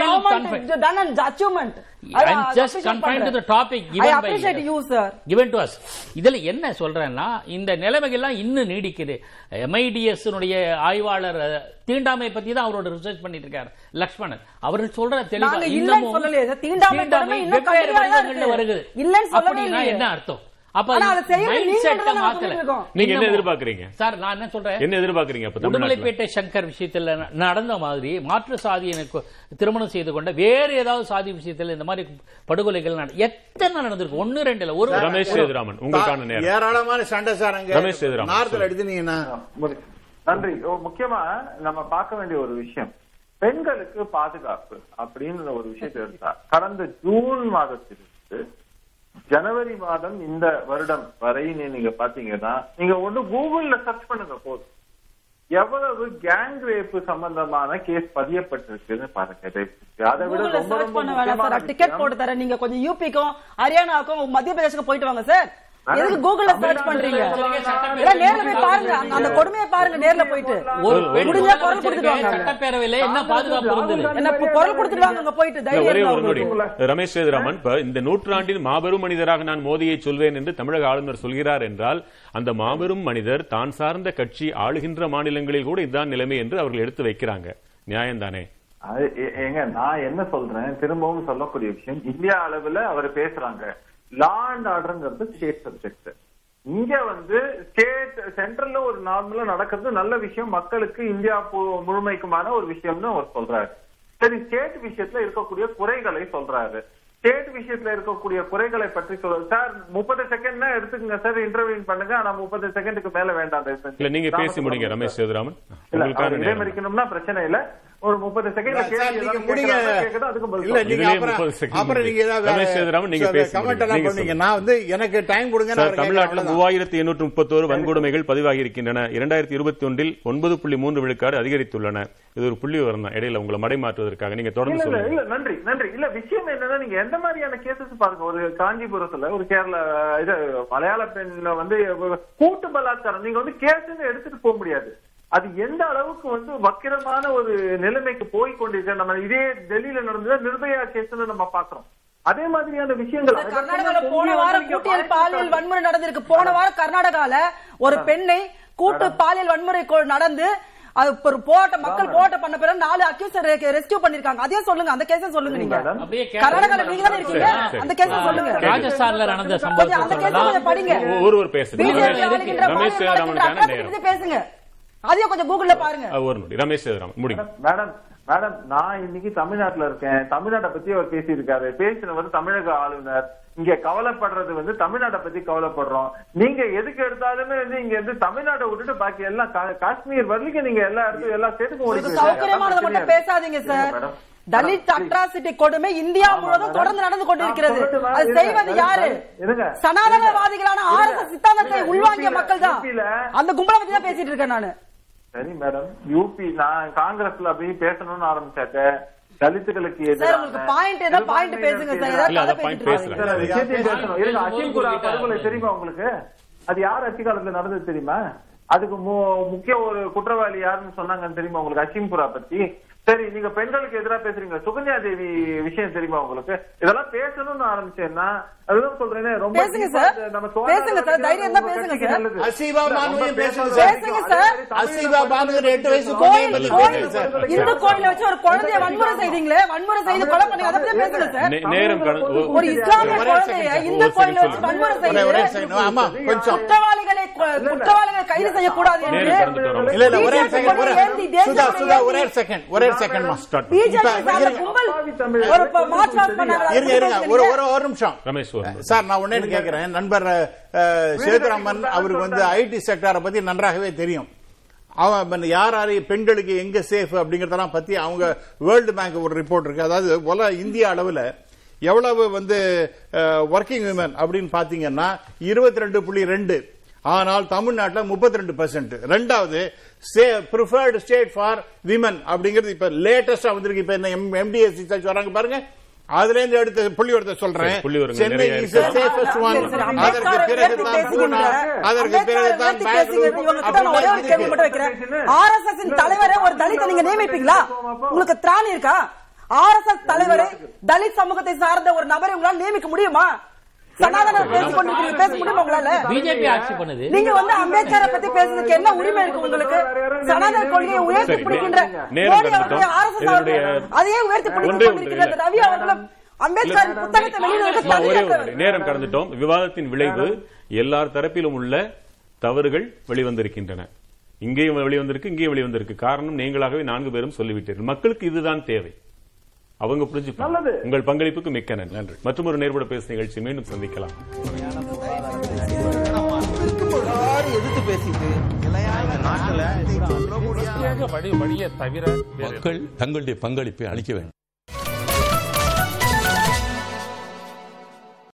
I- I'm I just confined to the topic I given by appreciate you, sir. given to us. இதுல என்ன சொல்றேன்னா இந்த நிலைமைகள்லாம் இன்னும் நீடிக்குது. MIDS ஆய்வாளர் தீண்டாமை பத்தி தான் அவரோட ரிசர்ச் பண்ணிட்டு இருக்காரு லக்ஷ்மணன். அவர்கள் சொல்ற தெளிவா இன்னும் சொல்லவே அப்படின்னா. என்ன அர்த்தம்? அப்ப நீங்க என்ன எதிர்பார்க்கறீங்க? சார் நான் என்ன சொல்றேன்? என்ன எதிர்பார்க்கறீங்க அப்ப உடுமலைப்பேட்டை சங்கர் விஷயத்துல நடந்த மாதிரி மாற்று சாதியினருக்கு திருமணம் செய்து கொண்ட வேற ஏதாவது சாதி விஷயத்துல இந்த மாதிரி படுகொலைகள் எத்தனை நடந்திருக்கு? ஒன்னு ரெண்டு ஒரு ரமேஷ் சேதுராமன் உங்களுக்கான நேரம். ஏராளமான சண்டை சார் அங்க. ரமேஷ் சேதுராமன். எடுத்துனீங்கன்னா முடி- நன்றி. முக்கியமா நம்ம பார்க்க வேண்டிய ஒரு விஷயம். பெண்களுக்கு பாதுகாப்பு அப்படின்னு ஒரு விஷயத்தை எடுத்தா கடந்த ஜூன் மாதத்திலிருந்து ஜனவரி மாதம் இந்த வருடம் வரை நீங்க பாத்தீங்கன்னா நீங்க ஒண்ணு கூகுள்ல சர்ச் பண்ணுங்க போதும். எவ்வளவு கேங் ரேப் சம்பந்தமான கேஸ் பதியப்பட்டிருக்குன்னு பாருங்க. அதை விட ரொம்ப டிக்கெட் போட்டு தரேன். நீங்க கொஞ்சம் யூபிக்கும் ஹரியானாவுக்கும் மத்திய பிரதேசக்கும் போயிட்டு வாங்க சார். எதுக்கு கூகுள்ல சர்ச் பண்றீங்க? இல்ல நேர்ல போய் பாருங்க. அங்க அந்த கொடுமையை பாருங்க நேர்ல போயிட்டு. ஒரு பெண் முடிஞ்சா குரல் கொடுத்துட்டு முதலமைச்சருக்கு வாங்க. சட்டப்பேரவையில என்ன பாதுகாப்பு இருந்தது? என்ன இப்ப குரல் கொடுத்துட்டு வாங்க அங்க போயிட்டு. இல்ல, தைரியம் ஒரே இருந்தா ஒரு நொடி. உங்களுக்கு. ரமேஷ் சேதுராமன் இப்ப இந்த நூற்றாண்டின் மாபெரும் மனிதராக நான் மோதியை சொல்வேன் என்று தமிழக ஆளுநர் சொல்கிறார் என்றால் அந்த மாபெரும் மனிதர் தான் சார்ந்த கட்சி ஆளுகின்ற மாநிலங்களில் கூட இதுதான் நிலைமை என்று அவர்கள் எடுத்து வைக்கிறாங்க. நியாயம்தானே? ஏங்க நான் என்ன சொல்றேன்? திரும்பவும் சொல்லக்கூடிய விஷயம் இந்தியா அளவுல அவர் பேசுறாங்க. லா அண்ட் ஆர்டர்ங்கிறது ஸ்டேட் சப்ஜெக்ட் இங்க வந்து ஸ்டேட் சென்ட்ரல்ல ஒரு நார்மலா நடக்கிறது நல்ல விஷயம். மக்களுக்கு இந்தியா முழுமைக்குமான ஒரு விஷயம்னு அவர் சொல்றாரு. சரி ஸ்டேட் விஷயத்துல இருக்கக்கூடிய குறைகளை சொல்றாரு. ஸ்டேட் விஷயத்துல இருக்கக்கூடிய குறைகளை பற்றி சொல்ற சார் முப்பது செகண்ட் எடுத்துக்கங்க சார் இன்டர்வியூ பண்ணுங்க. ஆனா முப்பது செகண்டுக்கு மேல வேண்டாம். இல்ல நீங்க பேசி முடிங்க ரமேஷ் சேதுராமன் இல்ல இடைமறிக்கணும்னா பிரச்சனை இல்ல. ஒரு முப்பது செகண்ட்ல சார், கேள்வி நீங்க ஏதாவது முடிங்க. கேட்கறாங்க, கேட்கணும், அதுக்கு பதில் இல்ல, சொல்லுங்க. நீங்க இதுலயே அப்புறம் 30 second அப்புறம் நீங்க ஏதாவது ரமேஷ் சேதுராமன், நீங்க பேசி கமெண்ட் முடிங்க. எல்லாம் நீங்க பண்ணுங்க. சொல்லுங்க. நான் வந்து எனக்கு டைம் கொடுங்க நான் சார் அவரை தமிழ்நாட்டில் கேட்கிறேன், மூவாயிரத்தி எண்ணூற்று முப்பத்தோரு வன்கொடுமைகள் பதிவாகி இருக்கின்றன இரண்டாயிரத்தி இருபத்தி ஒன்றில் ஒன்பது புள்ளி மூன்று விழுக்காடு அதிகரித்துள்ளன. இது ஒரு புள்ளி விவரம் தான். இடையில உங்களை மடைமாற்றுவதற்காக நீங்க தொடர்ந்து இல்ல இல்ல சொல்லுங்க. இல்ல நன்றி நன்றி. இல்ல விஷயம் என்னன்னா நீங்க எந்த மாதிரியான கேசஸ் பாருங்க. ஒரு காஞ்சிபுரத்துல ஒரு கேரளா இது மலையாள பெண் வந்து கூட்டு பலாத்காரம். நீங்க வந்து கேஸ்ன்னு எடுத்துட்டு போக முடியாது. அது எந்த அளவுக்கு வந்து வக்கிரமான ஒரு நிலைமைக்கு போய் கொண்டிருக்கு நம்ம இதே டெல்லியில நடந்தது நிர்பயா கேஸ்ன்னு நம்ம பாக்குறோம் அதே மாதிரியான விஷயங்கள் கர்நாடகால போன வாரம் கூட்டியல் பாலியல் வன்முறை நடந்திருக்கு. போன வாரம் கர்நாடகால ஒரு பெண்ணை கூட்டு பாலியல் வன்முறை நடந்து அது ஒரு போட்ட மக்கள் போட்ட பண்ண பிறகு நாலு அக்யூஸ் ரெஸ்கியூ பண்ணிருக்காங்க. அதே சொல்லுங்க அந்த கேஸ சொல்லுங்க நீங்க. கர்நாடகால நீங்க தானே இருக்கீங்க. அந்த கேஸ சொல்லுங்க. ராஜஸ்தான்ல நடந்த சம்பவத்தை அந்த கேஸ கொஞ்சம் படிங்க. ஒ- ஒருவர் பேசுங்க. பேசுங்க. அதையும் கொஞ்சம் கூகுள்ல பாருங்க ஒரு நொடி ரமேஷ் சேதுராமன் முடிங்க மேடம் மேடம் நான் இன்னைக்கு தமிழ்நாட்டுல இருக்கேன் தமிழ்நாட்டை பத்தி அவர் பேசியிருக்காரு பேசினவர் தமிழக ஆளுநர் இங்க கவலைப்படுறது வந்து தமிழ்நாட்டை பத்தி கவலைப்படுறோம் நீங்க எதுக்கு எடுத்தாலுமே வந்து இங்க வந்து தமிழ்நாட்டை விட்டுட்டு பாக்கி எல்லாம் கா- காஷ்மீர் வரைக்கும் நீங்க எல்லா இடத்துக்கும் எல்லா ஸ்டேட்டுக்கும். சௌகரியமானதை மட்டும் பேசாதீங்க. Sir madam. தலித் அட்ராசிட்டி கொடுமை இந்தியா முழுவதும். தொடர்ந்து நடந்து கொண்டிருக்கிறது? அது செய்வது யாரு. சனாதனவாதிகளான. ஆர் எஸ் சித்தாந்தத்தை இருங்க, உள்வாங்கிய மக்கள் தான் அந்த கும்பலை பத்தி தான் பேசிட்டு இருக்கேன் நானு சரி மேடம் யூபி நான் காங்கிரஸ்ல அப்படி பேசணும்னு ஆரம்பிச்சாக்க தலித்துகளுக்கு. தெரியுமா உங்களுக்கு? அது யார் ஆட்சி காலத்துல நடந்தது தெரியுமா? அதுக்கு மு- முக்கிய ஒரு குற்றவாளி யாருன்னு சொன்னாங்கன்னு தெரியுமா உங்களுக்கு அசிம்புரா பத்தி? சரி நீங்க பெண்களுக்கு எதிராக பேசுறீங்க சுகன்யா தேவி விஷயம் தெரியுமா உங்களுக்கு இதெல்லாம் பேசணும்னு ஆரம்பிச்சேன்னா அதுதான் சொல்றேனே ரொம்ப நம்ம பேசுங்க சார். தைரியம் பேசுங்க. நல்லது. பேசுங்க. சார். பேசுங்க சார். பானுவர் எட்டு வயசு கோயில் சார். இந்து கோயில வச்சு ஒரு குழந்தைய வன்முறை செய்தீங்களே வன்முறை செய்து கொலை பண்ணி அதை பத்தி பேசுங்க சார் நேரம் ஒரு- இஸ்லாமிய குழந்தைய இந்து கோயில வச்சு வன்முறை second. ஆமா கொஞ்சம் குற்றவாளிகளை குற்றவாளிகளை கைது செய்யக்கூடாது என்று. இல்ல இல்ல ஒரே செகண்ட் ஒரே சுதா ஒரே செகண்ட் ஒரே செகண்ட் இருங்க. கும்பல் ஒரு இருங்க ஒரு ஒரு ஒரு நிமிஷம். ரமேஷ். சார் நான் ஒன்னே கேக்குறேன் நண்பர் சேதுராமன் அவருக்கு வந்து ஐடி செக்டாரை பத்தி நன்றாகவே தெரியும். அவன் யார் யார் பெண்களுக்கு எங்க சேஃப் அப்படிங்கறதெல்லாம் பத்தி அவங்க வேர்ல்டு பேங்க் ஒரு ரிப்போர்ட் இருக்கு. அதாவது உல இந்திய அளவுல எவ்வளவு வந்து ஒர்க்கிங் விமன் அப்படின்னு பாத்தீங்கன்னா இருபத்தி ரெண்டு புள்ளி ரெண்டு. ஆனால் தமிழ்நாட்டில் முப்பத்தி ரெண்டு பர்சன்ட் ரெண்டாவது ப்ரிஃபர்டு ஸ்டேட் ஃபார் விமன் அப்படிங்கிறது இப்ப லேட்டஸ்டா வந்திருக்கு. இப்ப என்ன எம்டிஎஸ்சி வராங்க பாருங்க. அதுல இருந்து எடுத்து புள்ளி எடுத்து சொல்றேன். சென்னை அதற்கு பிறகு தான் பூனா, அதற்கு பிறகு தான் பெங்களூர் தலைவரே ஒரு தலித்தை நீங்க நியமிப்பீங்களா? உங்களுக்கு திராணி இருக்கா? ஆர்எஸ்எஸ் தலைவரை தலித் சமூகத்தை சார்ந்த ஒரு நபரை உங்களால் நியமிக்க முடியுமா? சனாதன பேசிக் கொண்டிருக்கிறீங்க பேச முடியுமா உங்களால? பிஜேபி ஆட்சி பண்ணுது. நீங்க வந்து அம்பேத்கரை பத்தி பேசுறதுக்கு என்ன உரிமை இருக்கு உங்களுக்கு? சனாதன கொள்கையை உயர்த்தி சரி, பிடிக்கின்ற நேரம் மோடி கடந்துட்டோம். அவர்களுடைய ஆர்எஸ்எஸ் அவர்கள் இதனுடைய அதையே உயர்த்தி ஒன்றே பிடித்துக் ஒன்று. கொண்டிருக்கிற இல்லை. ரவி அவர்களும் அம்பேத்கர் புத்தகத்தை வெளியிடுவதற்கு அம்மா, ஒரே ஒரு தகுதியற்றவர். நேரம் கடந்துட்டோம். விவாதத்தின் விளைவு எல்லார் தரப்பிலும் உள்ள தவறுகள் வெளிவந்திருக்கின்றன. இங்கேயும் வெளிவந்திருக்கு இங்கேயும் வெளிவந்திருக்கு. காரணம் நீங்களாகவே நான்கு பேரும் சொல்லிவிட்டீர்கள். மக்களுக்கு இதுதான் தேவை. அவங்க நல்லது. உங்கள் பங்களிப்புக்கு மிக்க நன்றி. நன்றி. மற்றும் ஒரு நேர்பட பேசு நிகழ்ச்சி மீண்டும் சந்திக்கலாம். எதிர்த்து பேசிட்டு மக்கள் தங்களுடைய பங்களிப்பை அளிக்க வேண்டும்.